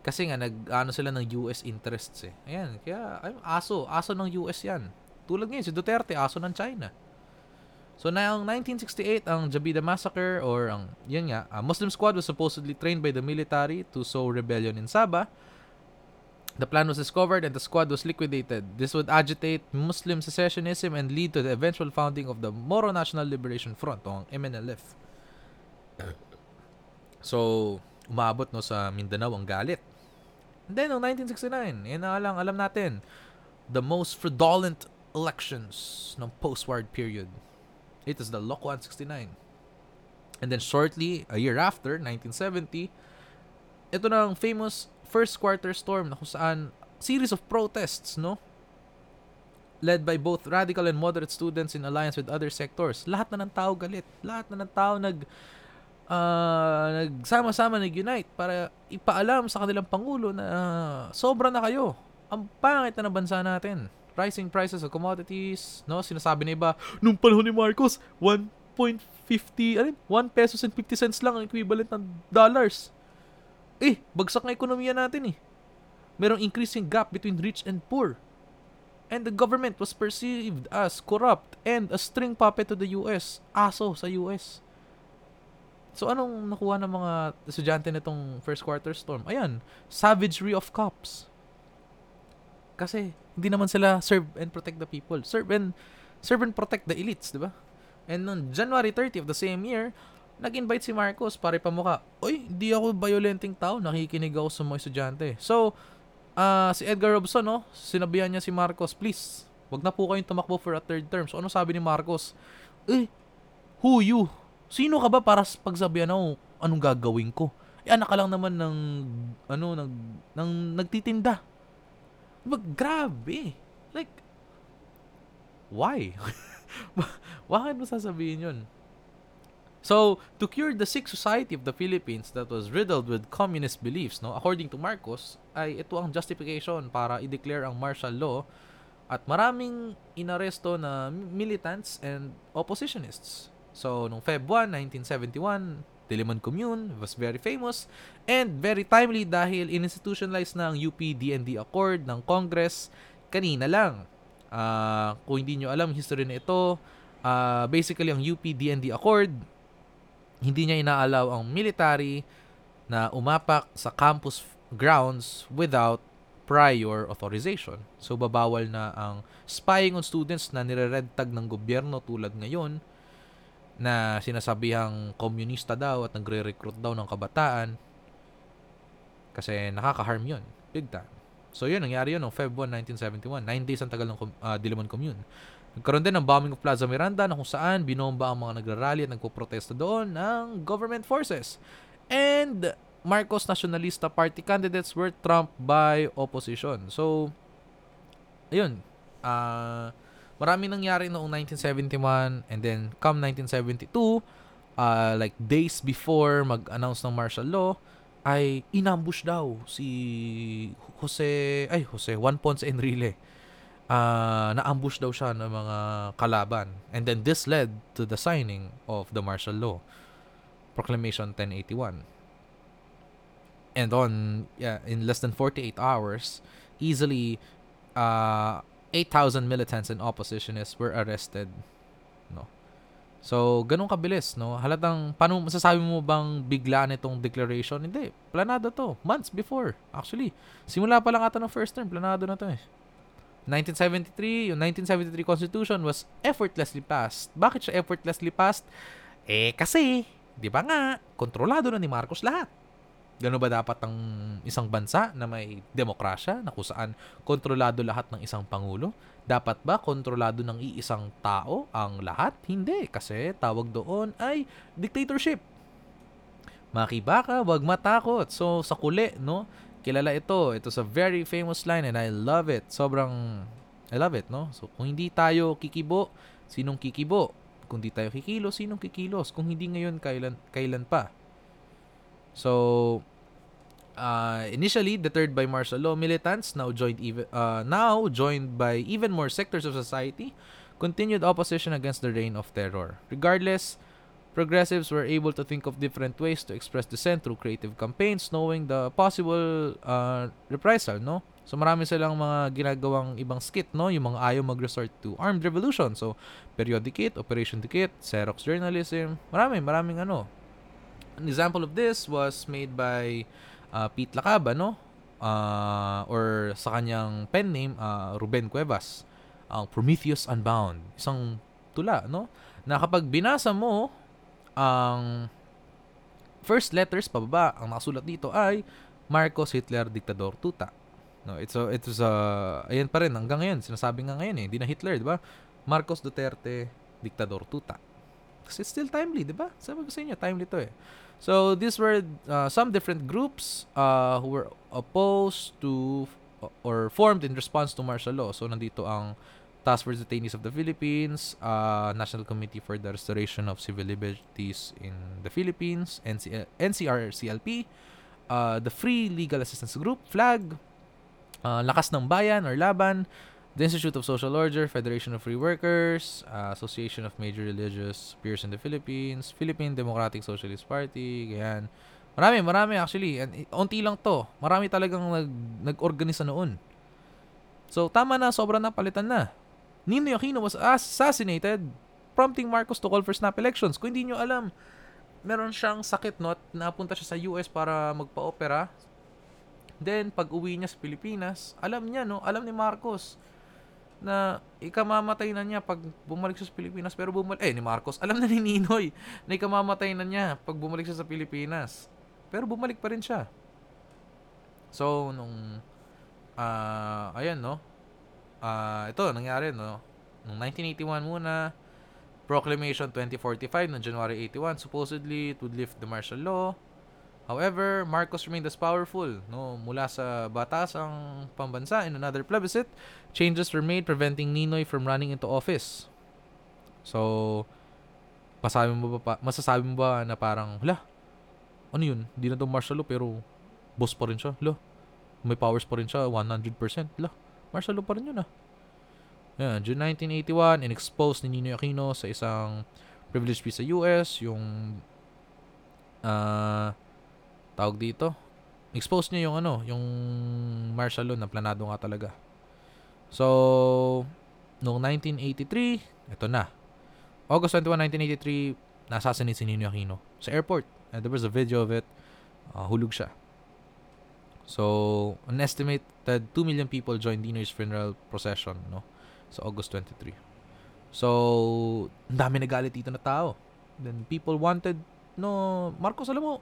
S1: Kasi nga nag ano sila ng US interests eh. Ayan kaya ay, aso aso ng US yan. Tulad ngayon si Duterte aso ng China so ang 1968 ang Jabida massacre or ang yun nga a Muslim squad was supposedly trained by the military to sow rebellion in Sabah The plan was discovered and the squad was liquidated. This would agitate Muslim secessionism and lead to the eventual founding of the Moro National Liberation Front o ang MNLF. [COUGHS] So, umabot no sa Mindanao ang galit. And then, noong 1969, yan na lang, alam natin, the most fraudulent elections ng post-war period. It is the Loco 69. And then shortly, a year after, 1970, ito na ang famous first quarter storm na kung saan series of protests, no? Led by both radical and moderate students in alliance with other sectors. Lahat na ng tao galit. Lahat na ng tao nag uh, nagsama-sama nag-unite para ipaalam sa kanilang pangulo na uh, sobra na kayo. Ang pangit na ng bansa natin. Rising prices of commodities, no? Sinasabi na iba, nung panahon ni Marcos, 1.50, ano 1 pesos and 50 cents lang ang equivalent ng dollars. Eh, bagsak ng ekonomiya natin eh. Merong increasing gap between rich and poor. And the government was perceived as corrupt and a string puppet to the US. Aso sa US. So anong nakuha ng mga estudyante nitong first quarter storm? Ayan, savagery of cops. Kasi hindi naman sila serve and protect the people. Serve and serve and protect the elites, 'di ba? And on January 30 of the same year, nag-invite si Marcos para ipamuka, Uy, hindi ako violenting tao, nakikinig ako sa mga estudyante. So, uh, si Edgar Robson, no, sinabihan niya si Marcos, please, wag na po kayong tumakbo for a third term. So, ano sabi ni Marcos? Eh, who you? Sino ka ba para pagsabihan ako anong gagawin ko? Eh, anak ka lang naman ng, ano, ng, ng nagtitinda. Diba, grabe. Like, why? [LAUGHS] Bakit mo sasabihin yun? So, to cure the sick society of the Philippines that was riddled with communist beliefs, no, according to Marcos, ay ito ang justification para i-declare ang martial law at maraming inaresto na militants and oppositionists. So, nung Feb 1, 1971, Diliman Commune was very famous and very timely dahil in-institutionalize na ang UP-DND Accord ng Congress kanina lang. Uh, kung hindi nyo alam history na ito, uh, basically ang UP-DND Accord hindi niya inaalaw ang military na umapak sa campus grounds without prior authorization. So babawal na ang spying on students na nire-red tag ng gobyerno tulad ngayon na sinasabihang komunista daw at nagre-recruit daw ng kabataan kasi nakaka-harm yun. Big time. So yun, nangyari yun noong Feb 1, 1971. Nine days ang tagal ng uh, Diliman Commune. Nagkaroon din ng bombing of Plaza Miranda na kung saan binomba ang mga nagrarally at nagpo-protesta doon ng government forces. And Marcos Nationalista Party candidates were trumped by opposition. So, ayun. Uh, maraming nangyari noong 1971 and then come 1972, uh, like days before mag-announce ng martial law, ay inambush daw si Jose, ay Jose, Juan Ponce Enrile uh, na-ambush daw siya ng mga kalaban. And then this led to the signing of the martial law, Proclamation 1081. And on, yeah, in less than 48 hours, easily uh, 8,000 militants and oppositionists were arrested. No. So, ganun kabilis, no? Halatang, paano masasabi mo bang bigla nitong declaration? Hindi, planado to. Months before, actually. Simula pa lang ata ng first term, planado na to eh. 1973, yung 1973 Constitution was effortlessly passed. Bakit siya effortlessly passed? Eh, kasi, di ba nga, kontrolado na ni Marcos lahat. Gano'n ba dapat ang isang bansa na may demokrasya na kung saan kontrolado lahat ng isang pangulo? Dapat ba kontrolado ng iisang tao ang lahat? Hindi, kasi tawag doon ay dictatorship. Makibaka, wag matakot. So, sa kuli, no? Kilala ito. Ito sa very famous line and I love it. Sobrang, I love it, no? So, kung hindi tayo kikibo, sinong kikibo? Kung hindi tayo kikilos, sinong kikilos? Kung hindi ngayon, kailan, kailan pa? So, uh, initially deterred by martial law, militants now joined even uh, now joined by even more sectors of society, continued opposition against the reign of terror. Regardless, progressives were able to think of different ways to express dissent through creative campaigns, knowing the possible uh, reprisal, no? So marami silang mga ginagawang ibang skit, no? Yung mga ayaw mag-resort to armed revolution. So, periodicate, operation dikit, Xerox journalism, marami, maraming ano. An example of this was made by uh, Pete Lacaba, no? Uh, or sa kanyang pen name, uh, Ruben Cuevas. Ang Prometheus Unbound. Isang tula, no? Na kapag binasa mo ang first letters pababa, ang nakasulat dito ay Marcos Hitler Diktador Tuta. No, it's a, it was a, ayan pa rin hanggang ngayon, sinasabi nga ngayon eh, hindi na Hitler, di ba? Marcos Duterte Diktador Tuta. Kasi it's still timely, di ba? Sabi ko sa inyo, timely to eh. So these were uh, some different groups uh, who were opposed to or formed in response to martial law. So nandito ang Task Force Detainees of the Philippines, uh, National Committee for the Restoration of Civil Liberties in the Philippines, NC- NCRCLP, uh, the Free Legal Assistance Group, FLAG, uh, Lakas ng Bayan or Laban, the Institute of Social Order, Federation of Free Workers, uh, Association of Major Religious Peers in the Philippines, Philippine Democratic Socialist Party, ganyan. Marami, marami actually. And onti lang to. Marami talagang nag, nag-organisa noon. So, tama na, sobrang napalitan na. Ninoy Aquino was assassinated, prompting Marcos to call for snap elections. Kung hindi nyo alam, meron siyang sakit no, at napunta siya sa US para magpa-opera. Then, pag uwi niya sa Pilipinas, alam niya, no? Alam ni Marcos na ikamamatay na niya pag bumalik siya sa Pilipinas. Pero bumalik eh ni Marcos. Alam na ni Ninoy na ikamamatay na niya pag bumalik siya sa Pilipinas. Pero bumalik pa rin siya. So nung uh, ayan no? Uh, ito nangyari no? Nung 1981 muna Proclamation 2045 ng January 81 supposedly it would lift the martial law However, Marcos remained as powerful. No, mula sa batas ang pambansa in another plebiscite, changes were made preventing Ninoy from running into office. So, masasabi mo ba, masasabi mo ba na parang, hala, ano yun? Hindi na daw martial law pero boss pa rin siya. Hala, may powers pa rin siya, 100%. Hala, martial law pa rin yun ah. Yeah, June 1981, in-expose ni Ninoy Aquino sa isang privileged piece sa US, yung uh, tawag dito, expose niya yung ano, yung martial law na planado nga talaga. So, noong 1983, ito na. August 21, 1983, nasasanit si Nino Aquino sa airport. And there was a video of it. Uh, hulog siya. So, an estimated 2 million people joined Nino's funeral procession, no? Sa August 23. So, ang dami nagalit dito na tao. Then people wanted, no, Marcos, alam mo,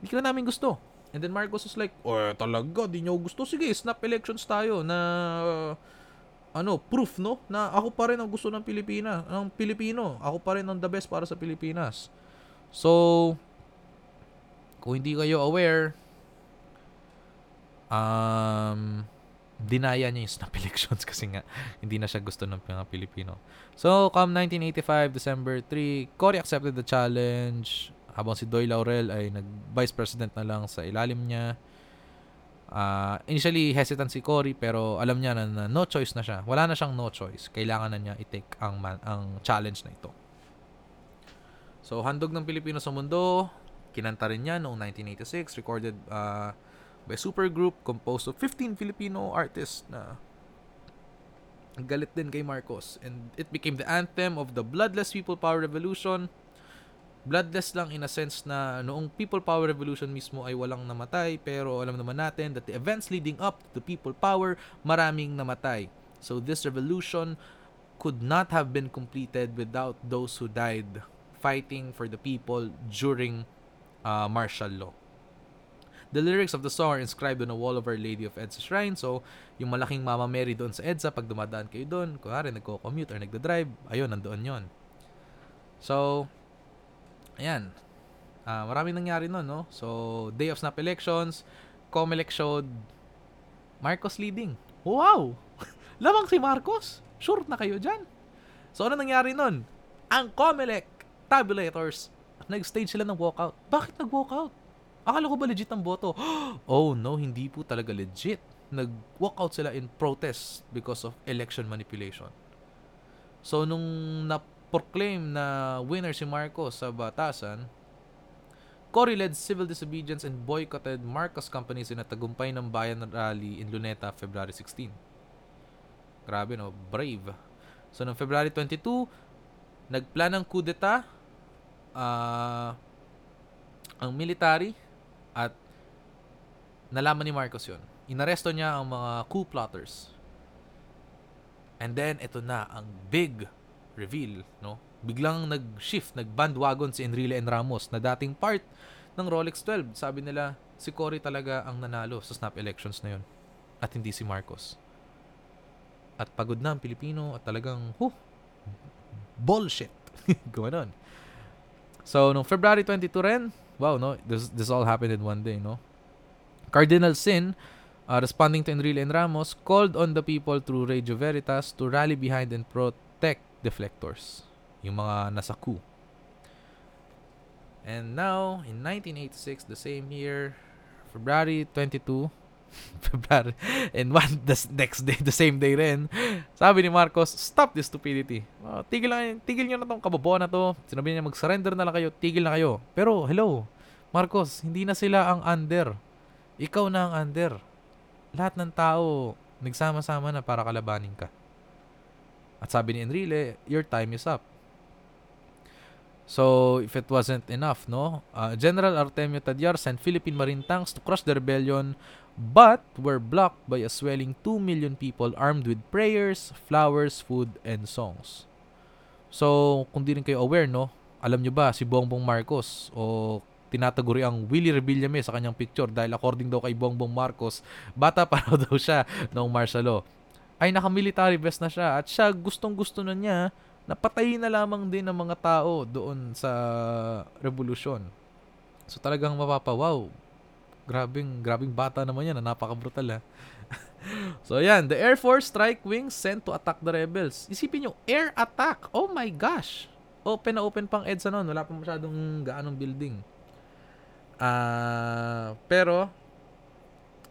S1: hindi ka namin gusto. And then Marcos was like, oh, talaga, di nyo gusto. Sige, snap elections tayo na, uh, ano, proof, no? Na ako pa rin ang gusto ng Pilipinas, ng Pilipino. Ako pa rin ang the best para sa Pilipinas. So, kung hindi kayo aware, um, dinaya niya yung snap [LAUGHS] elections kasi nga hindi na siya gusto ng mga Pilipino. So, come 1985, December 3, Cory accepted the challenge habang si Doy Laurel ay nag-vice president na lang sa ilalim niya. Uh, initially, hesitant si Cory pero alam niya na, na no choice na siya. Wala na siyang no choice. Kailangan na niya i-take ang, man, ang challenge na ito. So, Handog ng Pilipino sa Mundo, kinanta rin niya noong 1986, recorded uh, by supergroup composed of 15 Filipino artists na galit din kay Marcos. And it became the anthem of the Bloodless People Power Revolution bloodless lang in a sense na noong People Power Revolution mismo ay walang namatay pero alam naman natin that the events leading up to the People Power maraming namatay. So this revolution could not have been completed without those who died fighting for the people during uh, martial law. The lyrics of the song are inscribed on a wall of Our Lady of EDSA Shrine. So, yung malaking Mama Mary doon sa EDSA, pag dumadaan kayo doon, kunwari nagko-commute or nagda-drive, ayun, nandoon yon. So, ayan, uh, marami nangyari nun, no? So, day of snap elections, COMELEC showed Marcos leading. Wow! [LAUGHS] Lamang si Marcos. Sure na kayo dyan. So, ano nangyari nun? Ang COMELEC tabulators, nag-stage sila ng walkout. Bakit nag-walkout? Akala ko ba legit ang boto? [GASPS] Oh no, hindi po talaga legit. Nag-walkout sila in protest because of election manipulation. So, nung na proclaim na winner si Marcos sa batasan, Cory led civil disobedience and boycotted Marcos companies in a tagumpay ng bayan rally in Luneta, February 16. Grabe no, brave. So, noong February 22, nagplan ng coup d'etat uh, ang military at nalaman ni Marcos yon. Inaresto niya ang mga coup plotters. And then, ito na, ang big reveal, no? Biglang nag-shift, nag-bandwagon si Enrile and Ramos na dating part ng Rolex 12. Sabi nila, si Cory talaga ang nanalo sa snap elections na yon at hindi si Marcos. At pagod na ang Pilipino at talagang, huh, bullshit. [LAUGHS] Gumanon. So, nung February 22 rin, wow, no? This, this all happened in one day, no? Cardinal Sin, uh, responding to Enrile and Ramos, called on the people through Radio Veritas to rally behind and protect deflectors, yung mga nasa coup. And now, in 1986, the same year, February 22, [LAUGHS] February, and one, [LAUGHS] the next day, the same day rin, sabi ni Marcos, stop this stupidity. Oh, tigil, lang, tigil nyo na tong kabobohan na to. Sinabi niya, mag-surrender na lang kayo, tigil na kayo. Pero, hello, Marcos, hindi na sila ang under. Ikaw na ang under. Lahat ng tao, nagsama-sama na para kalabanin ka. At sabi ni Enrile, your time is up. So, if it wasn't enough, no? Uh, General Artemio Tadyar sent Philippine Marine tanks to crush the rebellion but were blocked by a swelling 2 million people armed with prayers, flowers, food, and songs. So, kung di rin kayo aware, no? Alam nyo ba si Bongbong Marcos o tinataguri ang Willie Revillame sa kanyang picture dahil according daw kay Bongbong Marcos, bata pa [LAUGHS] raw daw siya noong martial law ay naka-military vest na siya at siya gustong-gusto na niya na patayin na lamang din ng mga tao doon sa revolusyon. So talagang mapapawaw. Grabing, grabing bata naman yan, napaka-brutal ha. [LAUGHS] so yan, the Air Force strike wings sent to attack the rebels. Isipin nyo, air attack! Oh my gosh! Open na open pang EDSA noon, wala pa masyadong gaanong building. Ah, uh, pero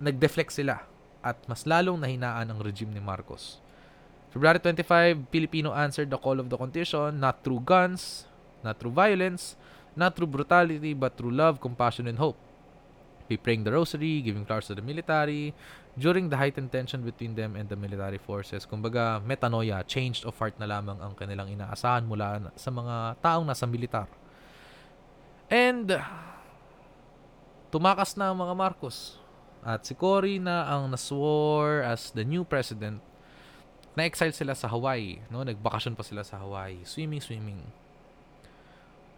S1: nag-deflect sila at mas lalong nahinaan ang regime ni Marcos. February 25, Filipino answered the call of the condition not through guns, not through violence, not through brutality, but through love, compassion, and hope. Be praying the rosary, giving flowers to the military, during the heightened tension between them and the military forces. Kumbaga, metanoia, changed of heart na lamang ang kanilang inaasahan mula sa mga taong nasa militar. And, tumakas na ang mga Marcos at si Cory na ang naswore as the new president. Na-exile sila sa Hawaii. No? Nagbakasyon pa sila sa Hawaii. Swimming, swimming.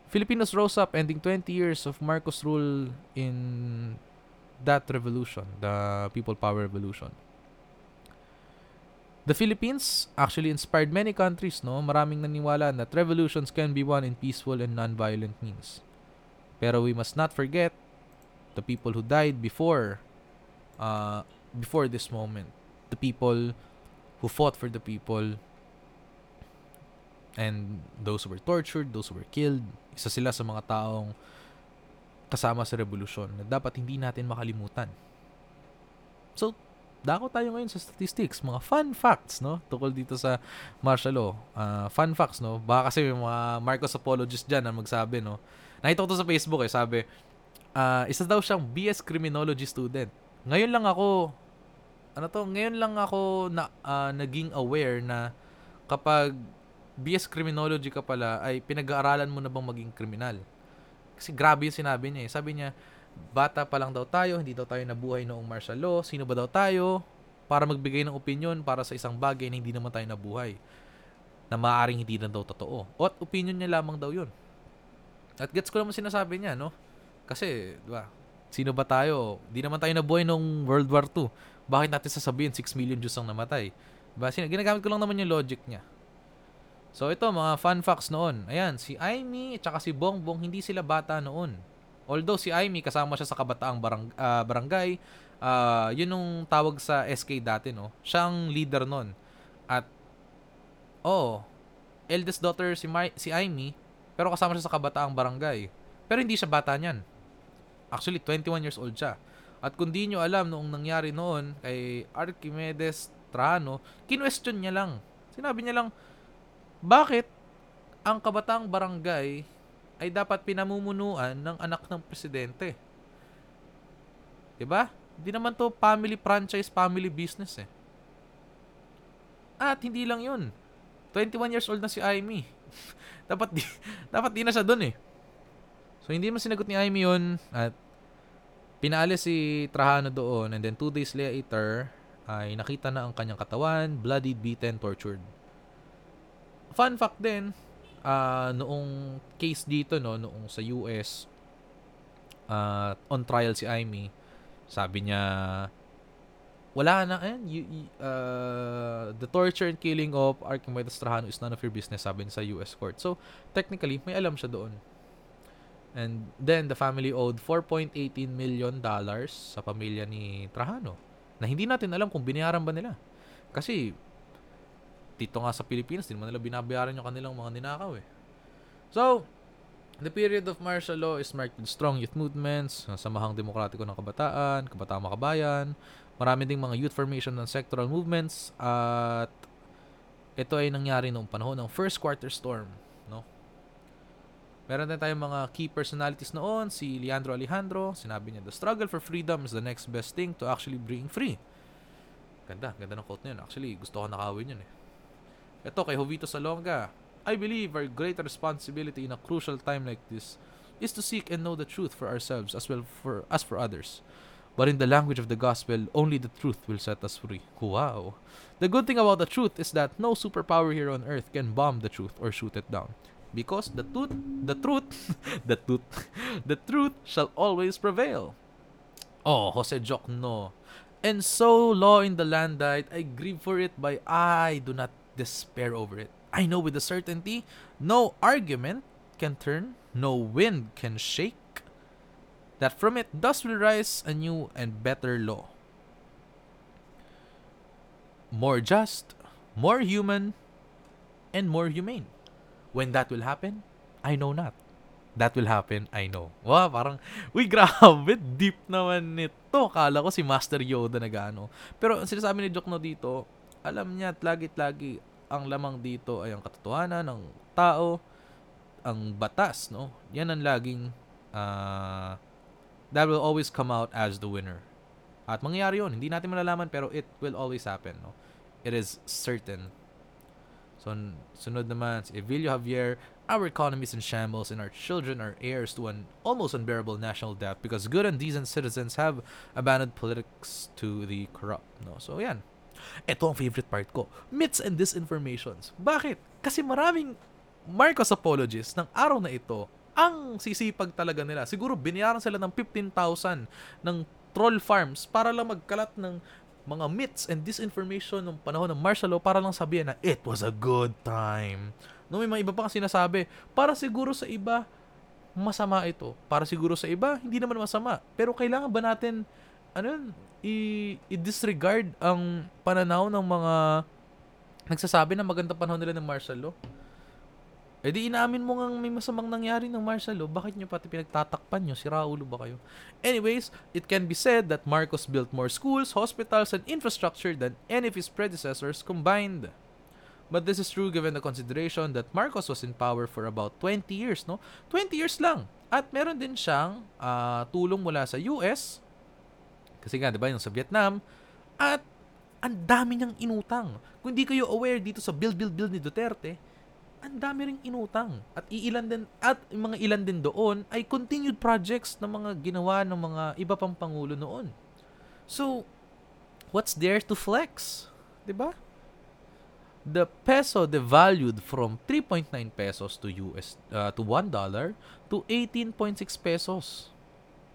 S1: Filipinos rose up ending 20 years of Marcos rule in that revolution, the People Power Revolution. The Philippines actually inspired many countries, no? Maraming naniwala that revolutions can be won in peaceful and non-violent means. Pero we must not forget the people who died before uh, before this moment. The people who fought for the people and those who were tortured, those who were killed. Isa sila sa mga taong kasama sa revolusyon na dapat hindi natin makalimutan. So, dako tayo ngayon sa statistics, mga fun facts, no? Tukol dito sa martial law. Uh, fun facts, no? Baka kasi may mga Marcos apologists dyan na magsabi, no? Nakita ko to sa Facebook, eh. Sabi, uh, isa daw siyang BS Criminology student. Ngayon lang ako, ano to, ngayon lang ako na, uh, naging aware na kapag BS Criminology ka pala, ay pinag-aaralan mo na bang maging kriminal? Kasi grabe yung sinabi niya, eh. Sabi niya, bata pa lang daw tayo, hindi daw tayo nabuhay noong martial law, sino ba daw tayo para magbigay ng opinion para sa isang bagay na hindi naman tayo nabuhay na maaaring hindi na daw totoo. O at opinion niya lamang daw yun. At gets ko naman sinasabi niya, no? Kasi, di ba, sino ba tayo? Di naman tayo nabuhay noong World War II. Bakit natin sasabihin 6 million Jews ang namatay? Diba? Ginagamit ko lang naman yung logic niya. So ito, mga fun facts noon. Ayan, si Aimee at si Bongbong, hindi sila bata noon. Although si Aimee kasama siya sa kabataang barang, uh, barangay, uh, yun yung tawag sa SK dati, no? Siyang leader noon. At oh, eldest daughter si My, si Aimee, pero kasama siya sa kabataang barangay. Pero hindi siya bata niyan. Actually, 21 years old siya. At kung di nyo alam noong nangyari noon kay Archimedes Trano, kinwestiyon niya lang. Sinabi niya lang, bakit ang kabataang barangay ay dapat pinamumunuan ng anak ng presidente. 'Di ba? Hindi naman to family franchise, family business eh. At hindi lang 'yun. 21 years old na si Amy. [LAUGHS] dapat di, [LAUGHS] dapat di na siya doon eh. So hindi man sinagot ni Amy 'yun at pinaalis si Trajano doon and then two days later ay nakita na ang kanyang katawan, bloodied, beaten, tortured. Fun fact din, uh, noong case dito no noong sa US uh, ah, on trial si Amy sabi niya wala na eh you, uh, the torture and killing of Archimedes Trajano is none of your business sabi sa US court so technically may alam siya doon and then the family owed 4.18 million dollars sa pamilya ni Trajano na hindi natin alam kung binayaran ba nila kasi dito nga sa Pilipinas, din naman nila binabayaran yung kanilang mga ninakaw eh. So, the period of martial law is marked with strong youth movements, samahang demokratiko ng kabataan, kabataang makabayan, marami ding mga youth formation ng sectoral movements, at ito ay nangyari noong panahon ng first quarter storm. No? Meron din tayong mga key personalities noon, si Leandro Alejandro, sinabi niya, the struggle for freedom is the next best thing to actually being free. Ganda, ganda ng quote niya. Actually, gusto ko nakawin yun eh. Ito kay Jovito Salonga. I believe our great responsibility in a crucial time like this is to seek and know the truth for ourselves as well for as for others. But in the language of the gospel, only the truth will set us free. Wow. The good thing about the truth is that no superpower here on earth can bomb the truth or shoot it down. Because the truth, the truth, [LAUGHS] the truth, [LAUGHS] the truth shall always prevail. Oh, Jose Jokno. And so law in the land died, I grieve for it, but I do not despair over it. I know with a certainty no argument can turn, no wind can shake, that from it thus will rise a new and better law. More just, more human, and more humane. When that will happen, I know not. That will happen, I know. Wow, parang, uy, [LAUGHS] grabe, deep naman nito. Kala ko si Master Yoda na gano. Pero sinasabi ni Jokno dito, alam niya at lagi-lagi ang lamang dito ay ang katotohanan ng tao, ang batas, no? Yan ang laging uh, that will always come out as the winner. At mangyayari yun. Hindi natin malalaman pero it will always happen, no? It is certain. So, sunod naman, si Evilio Javier, our economy is in shambles and our children are heirs to an almost unbearable national debt because good and decent citizens have abandoned politics to the corrupt. No? So, yan. Ito ang favorite part ko. Myths and disinformations. Bakit? Kasi maraming Marcos apologists ng araw na ito ang sisipag talaga nila. Siguro binayaran sila ng 15,000 ng troll farms para lang magkalat ng mga myths and disinformation ng panahon ng martial law para lang sabihin na it was a good time. No, may mga iba pa kasi sinasabi, para siguro sa iba, masama ito. Para siguro sa iba, hindi naman masama. Pero kailangan ba natin ano yun, i- i-disregard ang pananaw ng mga nagsasabi na maganda panahon nila ng martial law. Eh di inamin mo nga may masamang nangyari ng martial law, bakit nyo pati pinagtatakpan nyo? Si Raulo ba kayo? Anyways, it can be said that Marcos built more schools, hospitals, and infrastructure than any of his predecessors combined. But this is true given the consideration that Marcos was in power for about 20 years, no? 20 years lang. At meron din siyang uh, tulong mula sa US, kasi nga, di ba, yung sa Vietnam, at ang dami niyang inutang. Kung hindi kayo aware dito sa build, build, build ni Duterte, ang dami ring inutang. At iilan din, at mga ilan din doon ay continued projects na mga ginawa ng mga iba pang pangulo noon. So, what's there to flex? 'Di ba? The peso devalued from 3.9 pesos to US uh, to 1 dollar to 18.6 pesos.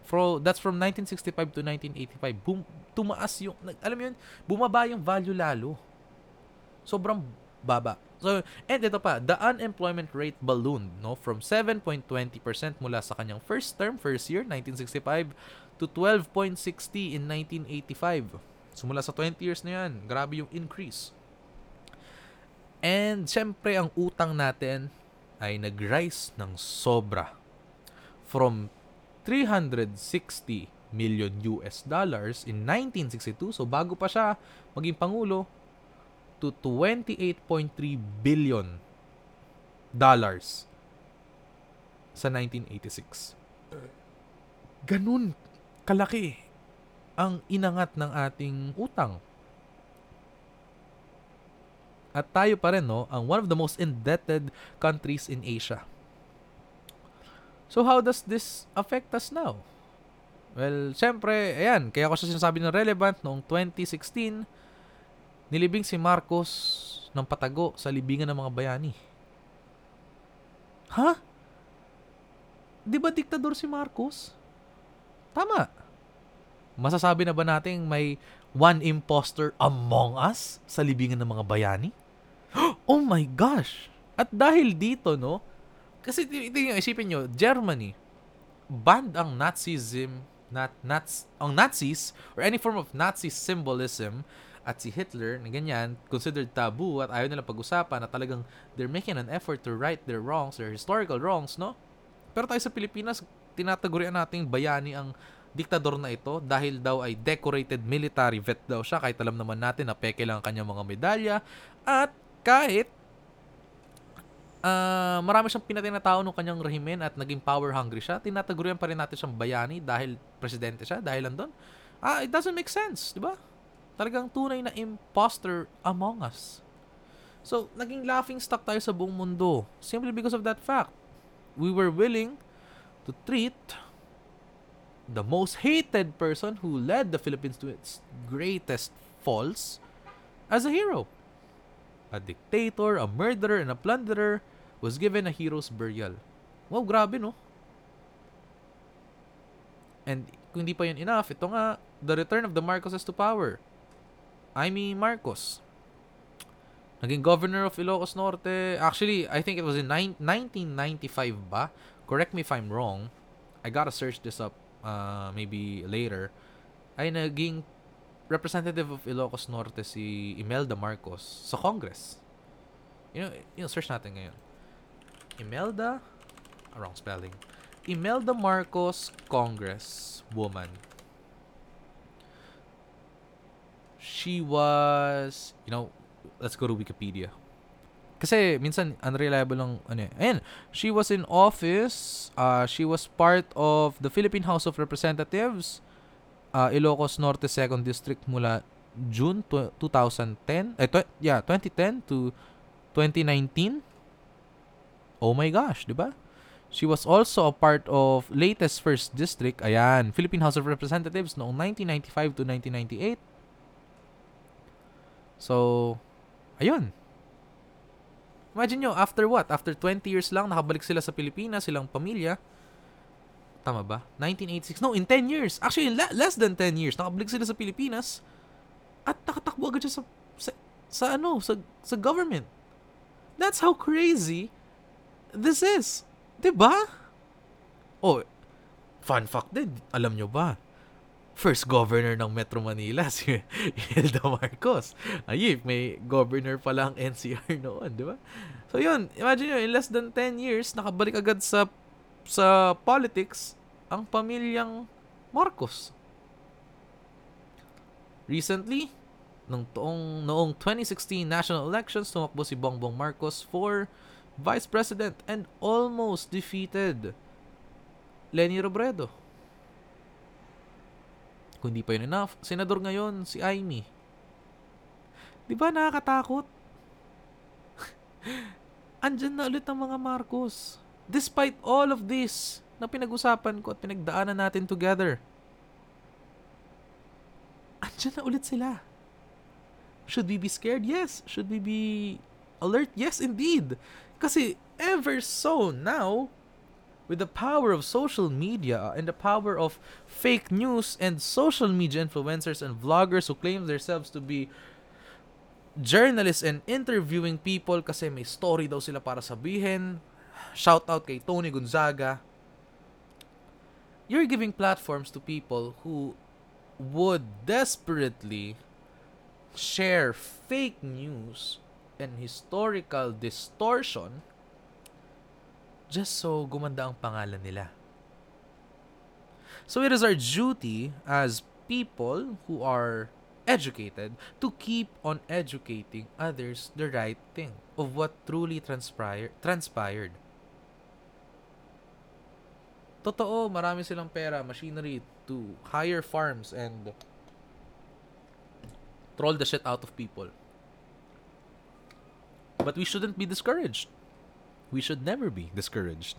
S1: From that's from 1965 to 1985. Boom, tumaas yung alam mo yun, bumaba yung value lalo. Sobrang baba. So, and ito pa, the unemployment rate ballooned no, from 7.20% mula sa kanyang first term, first year, 1965, to 12.60 in 1985. So, mula sa 20 years na yan, grabe yung increase. And, syempre, ang utang natin ay nag-rise ng sobra. From 360 million US dollars in 1962, so bago pa siya maging pangulo, to 28.3 billion dollars sa 1986. Ganun kalaki ang inangat ng ating utang. At tayo pa rin, no, ang one of the most indebted countries in Asia. So how does this affect us now? Well, syempre, ayan, kaya ko siya sinasabi ng relevant noong 2016 Nilibing si Marcos ng patago sa libingan ng mga bayani. Ha? Di ba diktador si Marcos? Tama. Masasabi na ba nating may one imposter among us sa libingan ng mga bayani? [GASPS] Oh my gosh! At dahil dito, no? Kasi ito yung isipin nyo, Germany, banned ang Nazism, not, Nats, ang Nazis, or any form of Nazi symbolism at si Hitler na ganyan, considered taboo at ayaw nila pag-usapan na talagang they're making an effort to right their wrongs, their historical wrongs, no? Pero tayo sa Pilipinas, tinatagurian nating bayani ang diktador na ito dahil daw ay decorated military vet daw siya kahit alam naman natin na peke lang ang kanyang mga medalya at kahit uh, marami siyang pinatay na tao ng kanyang rehimen at naging power hungry siya, tinatagurian pa rin natin siyang bayani dahil presidente siya, dahil andun. Ah, it doesn't make sense, di ba? Talagang tunay na imposter among us. So, naging laughing stock tayo sa buong mundo simply because of that fact. We were willing to treat the most hated person who led the Philippines to its greatest falls as a hero. A dictator, a murderer, and a plunderer was given a hero's burial. Wow, grabe no? And kung hindi pa yun enough, ito nga, the return of the Marcoses to power. Amy Marcos. Naging governor of Ilocos Norte. Actually, I think it was in 1995 ba? Correct me if I'm wrong. I gotta search this up uh, maybe later. Ay naging representative of Ilocos Norte si Imelda Marcos sa Congress. You know, you know search natin ngayon. Imelda, wrong spelling. Imelda Marcos Congress woman. She was, you know, let's go to Wikipedia. Kasi minsan unreliable lang ano eh. Ayan, she was in office, uh, she was part of the Philippine House of Representatives, uh, Ilocos Norte 2nd District mula June 2010, eh, tw- yeah, 2010 to 2019. Oh my gosh, di ba? She was also a part of latest first district, ayan, Philippine House of Representatives noong 1995 to 1998. So, ayun. Imagine nyo, after what? After 20 years lang, nakabalik sila sa Pilipinas, silang pamilya. Tama ba? 1986. No, in 10 years. Actually, in la- less than 10 years, nakabalik sila sa Pilipinas. At nakatakbo agad siya sa, sa, sa ano, sa, sa government. That's how crazy this is. ba? Diba? Oh, fun fact din, alam nyo ba? First governor ng Metro Manila, [LAUGHS] si Hilda Marcos. Ayun, may governor pa lang NCR [LAUGHS] noon, di ba? So yun, imagine nyo, in less than 10 years, nakabalik agad sa sa politics ang pamilyang Marcos. Recently, nung toong, noong 2016 national elections, tumakbo si Bongbong Marcos for vice president and almost defeated Lenny Robredo. Kung di pa yun enough, senador ngayon si Amy. Di ba nakakatakot? [LAUGHS] Andyan na ulit ang mga Marcos. Despite all of this na pinag-usapan ko at pinagdaanan natin together. Andyan na ulit sila. Should we be scared? Yes. Should we be alert? Yes, indeed. Kasi ever so now, with the power of social media and the power of fake news and social media influencers and vloggers who claim themselves to be journalists and interviewing people kasi may story daw sila para sabihin. Shout out kay Tony Gonzaga. You're giving platforms to people who would desperately share fake news and historical distortion just so gumanda ang pangalan nila. So it is our duty as people who are educated to keep on educating others the right thing of what truly transpired transpired. Totoo, marami silang pera, machinery to hire farms and troll the shit out of people. But we shouldn't be discouraged we should never be discouraged.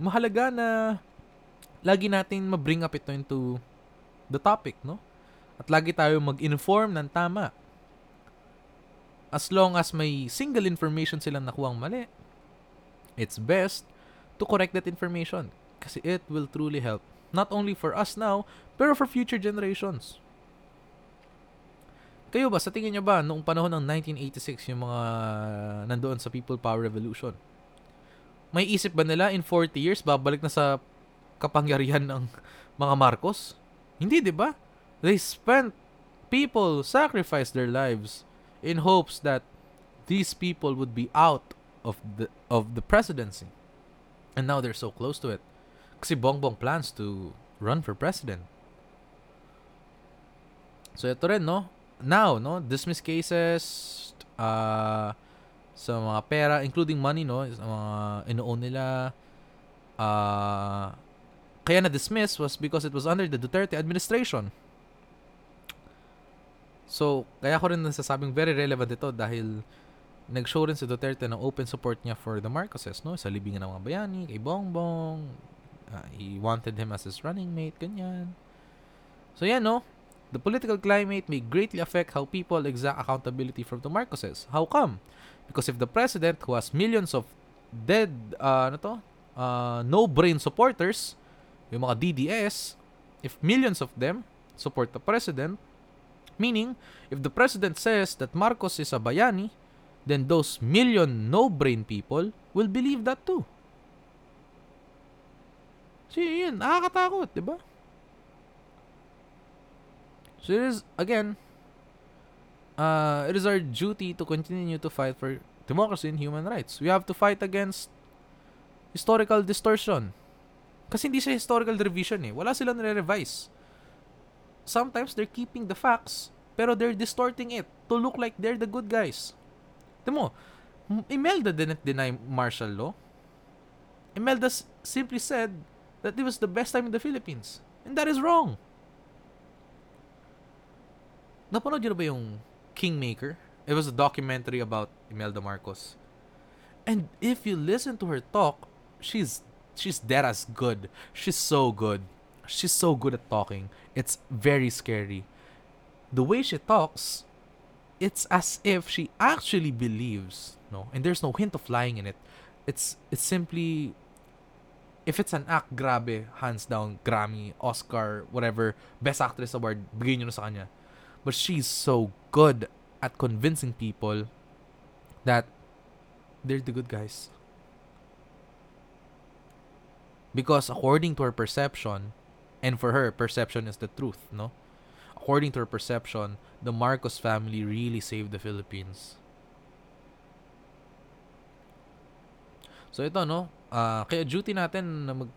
S1: Mahalaga na lagi natin ma-bring up ito into the topic, no? At lagi tayo mag-inform ng tama. As long as may single information silang nakuhang mali, it's best to correct that information kasi it will truly help not only for us now, pero for future generations. Kayo ba, sa tingin nyo ba, noong panahon ng 1986, yung mga nandoon sa People Power Revolution, may isip ba nila in 40 years, babalik na sa kapangyarihan ng mga Marcos? Hindi, di ba? They spent, people sacrificed their lives in hopes that these people would be out of the of the presidency. And now they're so close to it. Kasi Bongbong plans to run for president. So ito rin, no? Now, no, dismiss cases, uh, sa mga pera, including money, no, sa mga ino-own nila, uh, kaya na-dismiss was because it was under the Duterte administration. So, kaya ko rin nasasabing very relevant ito dahil nag-show rin si Duterte ng open support niya for the Marcoses, no? Sa libingan ng mga bayani, kay Bongbong. Uh, he wanted him as his running mate, ganyan. So, yan, no? The political climate may greatly affect how people exact accountability from the Marcoses. How come? Because if the president who has millions of dead, uh, ano to? Uh, no-brain supporters, yung mga DDS, if millions of them support the president, meaning, if the president says that Marcos is a bayani, then those million no-brain people will believe that too. So yun, nakakatakot, di ba? So it is again uh, it is our duty to continue to fight for democracy and human rights. We have to fight against historical distortion. Kasi hindi siya historical revision eh. Wala silang nire-revise. Sometimes they're keeping the facts, pero they're distorting it to look like they're the good guys. Tignan mo, Imelda didn't deny martial law. Imelda simply said that it was the best time in the Philippines. And that is wrong. Napanood na ba yung Kingmaker? It was a documentary about Imelda Marcos. And if you listen to her talk, she's she's dead as good. She's so good. She's so good at talking. It's very scary. The way she talks, it's as if she actually believes, no? And there's no hint of lying in it. It's it's simply if it's an act, grabe, hands down, Grammy, Oscar, whatever, Best Actress Award, bigay nyo na sa kanya. But she's so good at convincing people that they're the good guys. Because according to her perception And for her, perception is the truth, no? According to her perception, the Marcos family really saved the Philippines. So ito, no? Uh, kaya duty natin na mag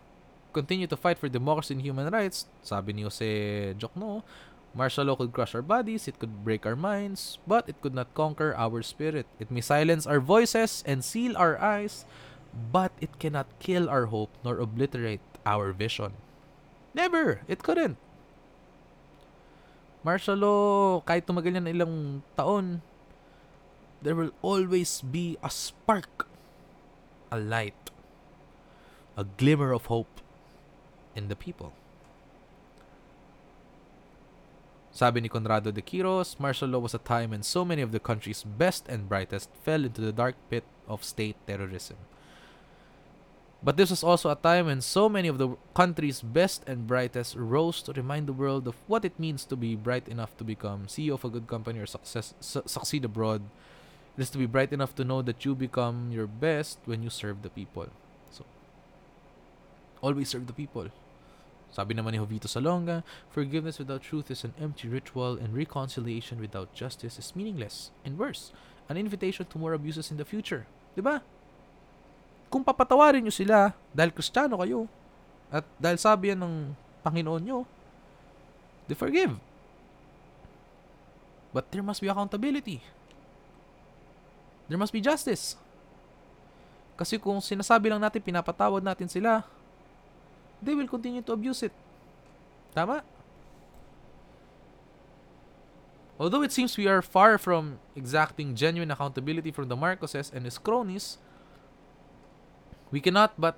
S1: continue to fight for democracy and human rights. Sabi ni Jose Jokno, martial law could crush our bodies, it could break our minds, but it could not conquer our spirit. It may silence our voices and seal our eyes, but it cannot kill our hope nor obliterate our vision. Never! It couldn't. Martial law, kahit tumagal yan ilang taon, there will always be a spark, a light, a glimmer of hope in the people. Sabi ni Conrado de Quiros, martial law was a time when so many of the country's best and brightest fell into the dark pit of state terrorism. But this was also a time when so many of the country's best and brightest rose to remind the world of what it means to be bright enough to become CEO of a good company or success, su- succeed abroad. It is to be bright enough to know that you become your best when you serve the people. So, always serve the people. Sabi naman ni Jovito Salonga, forgiveness without truth is an empty ritual and reconciliation without justice is meaningless and worse, an invitation to more abuses in the future. ba? kung papatawarin nyo sila dahil kristyano kayo at dahil sabi yan ng Panginoon nyo, they forgive. But there must be accountability. There must be justice. Kasi kung sinasabi lang natin, pinapatawad natin sila, they will continue to abuse it. Tama? Although it seems we are far from exacting genuine accountability from the Marcoses and his cronies, we cannot but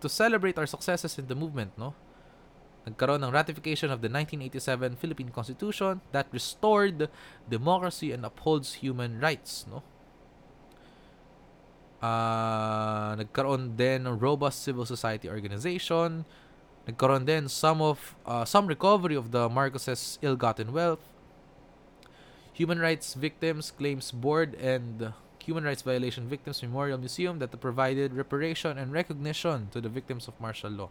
S1: to celebrate our successes in the movement, no? Nagkaroon ng ratification of the 1987 Philippine Constitution that restored democracy and upholds human rights, no? Uh, nagkaroon din ng robust civil society organization. Nagkaroon din some of uh, some recovery of the Marcoses' ill-gotten wealth. Human rights victims claims board and Human Rights Violation Victims Memorial Museum that provided reparation and recognition to the victims of martial law.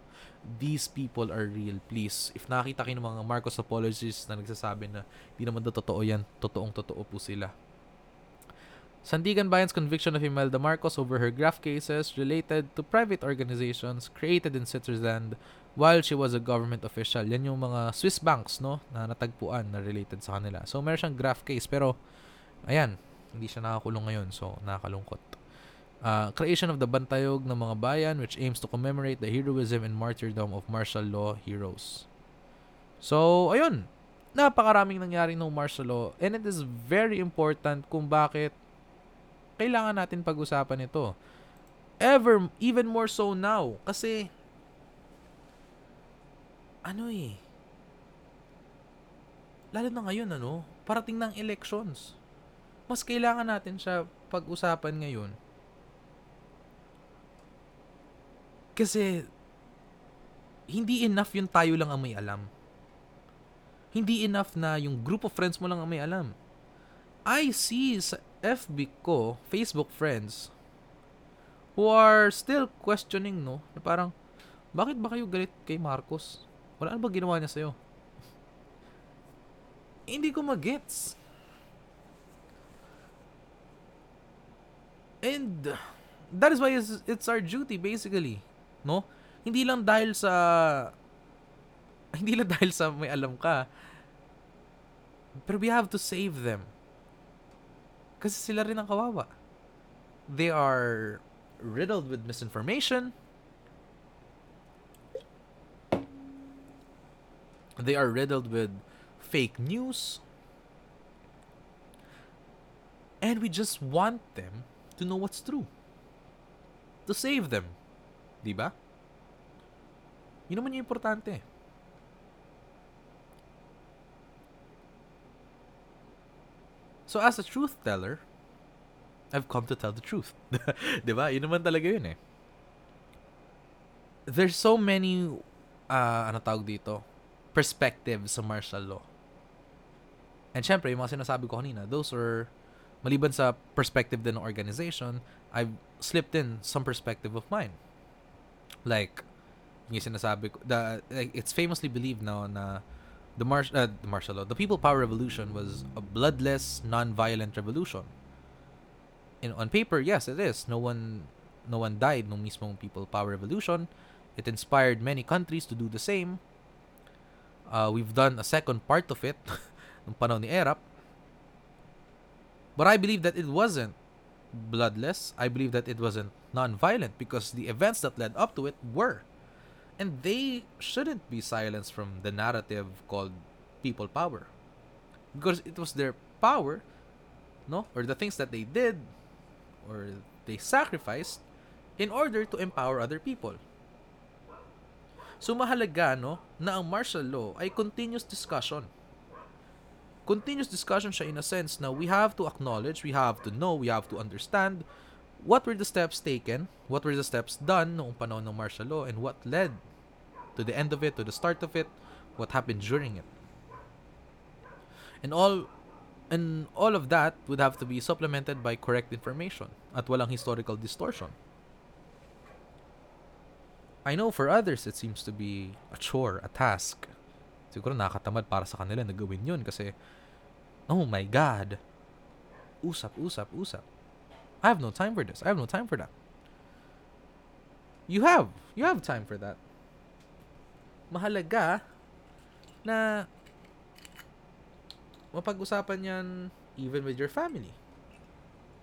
S1: These people are real, please. If nakita kayo ng mga Marcos apologists na nagsasabi na hindi naman daw totoo yan, totoong totoo po sila. Sandigan Bayan's conviction of Imelda Marcos over her graft cases related to private organizations created in Switzerland while she was a government official. Yan yung mga Swiss banks, no, na natagpuan na related sa kanila. So, meron siyang graft case. Pero, ayan, hindi siya nakakulong ngayon, so nakakalungkot. Uh, creation of the Bantayog ng mga bayan which aims to commemorate the heroism and martyrdom of martial law heroes. So, ayun. Napakaraming nangyari ng martial law and it is very important kung bakit kailangan natin pag-usapan ito. Ever, even more so now. Kasi, ano eh, lalo na ngayon, ano, parating ng elections mas kailangan natin siya pag-usapan ngayon. Kasi, hindi enough yung tayo lang ang may alam. Hindi enough na yung group of friends mo lang ang may alam. I see sa FB ko, Facebook friends, who are still questioning, no? Na parang, bakit ba kayo galit kay Marcos? Wala ano ba ginawa niya sa'yo? [LAUGHS] Hindi ko magets. And that is why it's, it's our duty basically, no? Hindi lang dahil sa [LAUGHS] hindi lang dahil sa may alam ka. Pero we have to save them. Kasi sila rin ang kawawa. They are riddled with misinformation. They are riddled with fake news. And we just want them to know what's true. To save them. Di ba? Yun naman yung importante. So as a truth teller, I've come to tell the truth. [LAUGHS] di ba? Yun naman talaga yun eh. There's so many, uh, ano tawag dito, perspectives sa martial law. And syempre, yung mga sinasabi ko kanina, those are maliban sa perspective din ng organization, I've slipped in some perspective of mine. Like, yung sinasabi ko, the, like, it's famously believed now na the, mar- uh, the martial law, the People Power Revolution was a bloodless, non-violent revolution. In, on paper, yes, it is. No one no one died No mismong People Power Revolution. It inspired many countries to do the same. Uh, we've done a second part of it [LAUGHS] nung panahon ni Erap. But I believe that it wasn't bloodless. I believe that it wasn't non-violent because the events that led up to it were. And they shouldn't be silenced from the narrative called people power. Because it was their power, no? Or the things that they did or they sacrificed in order to empower other people. So mahalaga no na ang martial law ay continuous discussion. Continuous discussion siya in a sense na we have to acknowledge, we have to know, we have to understand what were the steps taken, what were the steps done noong panahon ng martial law and what led to the end of it, to the start of it, what happened during it. And all and all of that would have to be supplemented by correct information at walang historical distortion. I know for others, it seems to be a chore, a task. Siguro nakakatamad para sa kanila na gawin yun kasi, oh my God, usap, usap, usap. I have no time for this. I have no time for that. You have. You have time for that. Mahalaga na mapag-usapan yan even with your family.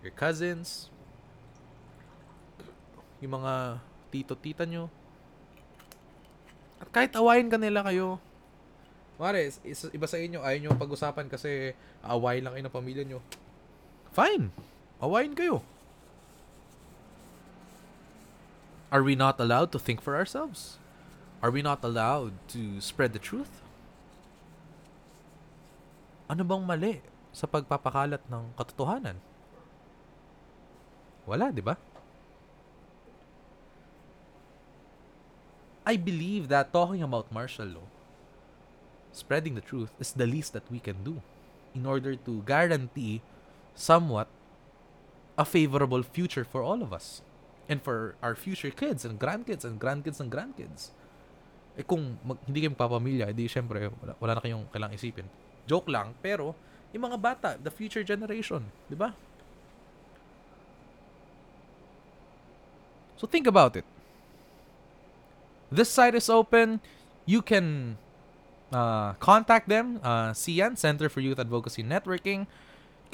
S1: Your cousins, yung mga tito-tita nyo, at kahit awayin ka nila kayo, Mare, iba sa inyo, ayaw nyo pag-usapan kasi awayin lang kayo ng pamilya nyo. Fine. Awayin kayo. Are we not allowed to think for ourselves? Are we not allowed to spread the truth? Ano bang mali sa pagpapakalat ng katotohanan? Wala, di ba? I believe that talking about martial law, spreading the truth, is the least that we can do in order to guarantee somewhat a favorable future for all of us and for our future kids and grandkids and grandkids and grandkids. Eh kung mag, hindi kayo magpapamilya, edi syempre wala, wala na kayong kailangang isipin. Joke lang, pero yung mga bata, the future generation, di ba? So think about it. This site is open. You can uh, contact them, uh, CN, Center for Youth Advocacy Networking.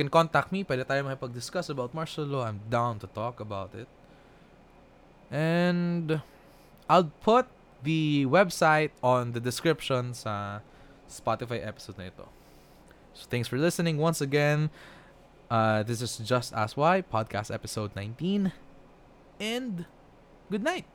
S1: Can contact me. Pwede tayo makipag-discuss about martial law. I'm down to talk about it. And I'll put the website on the description sa Spotify episode na ito. So thanks for listening once again. Uh, this is Just Ask Why, podcast episode 19. And good night.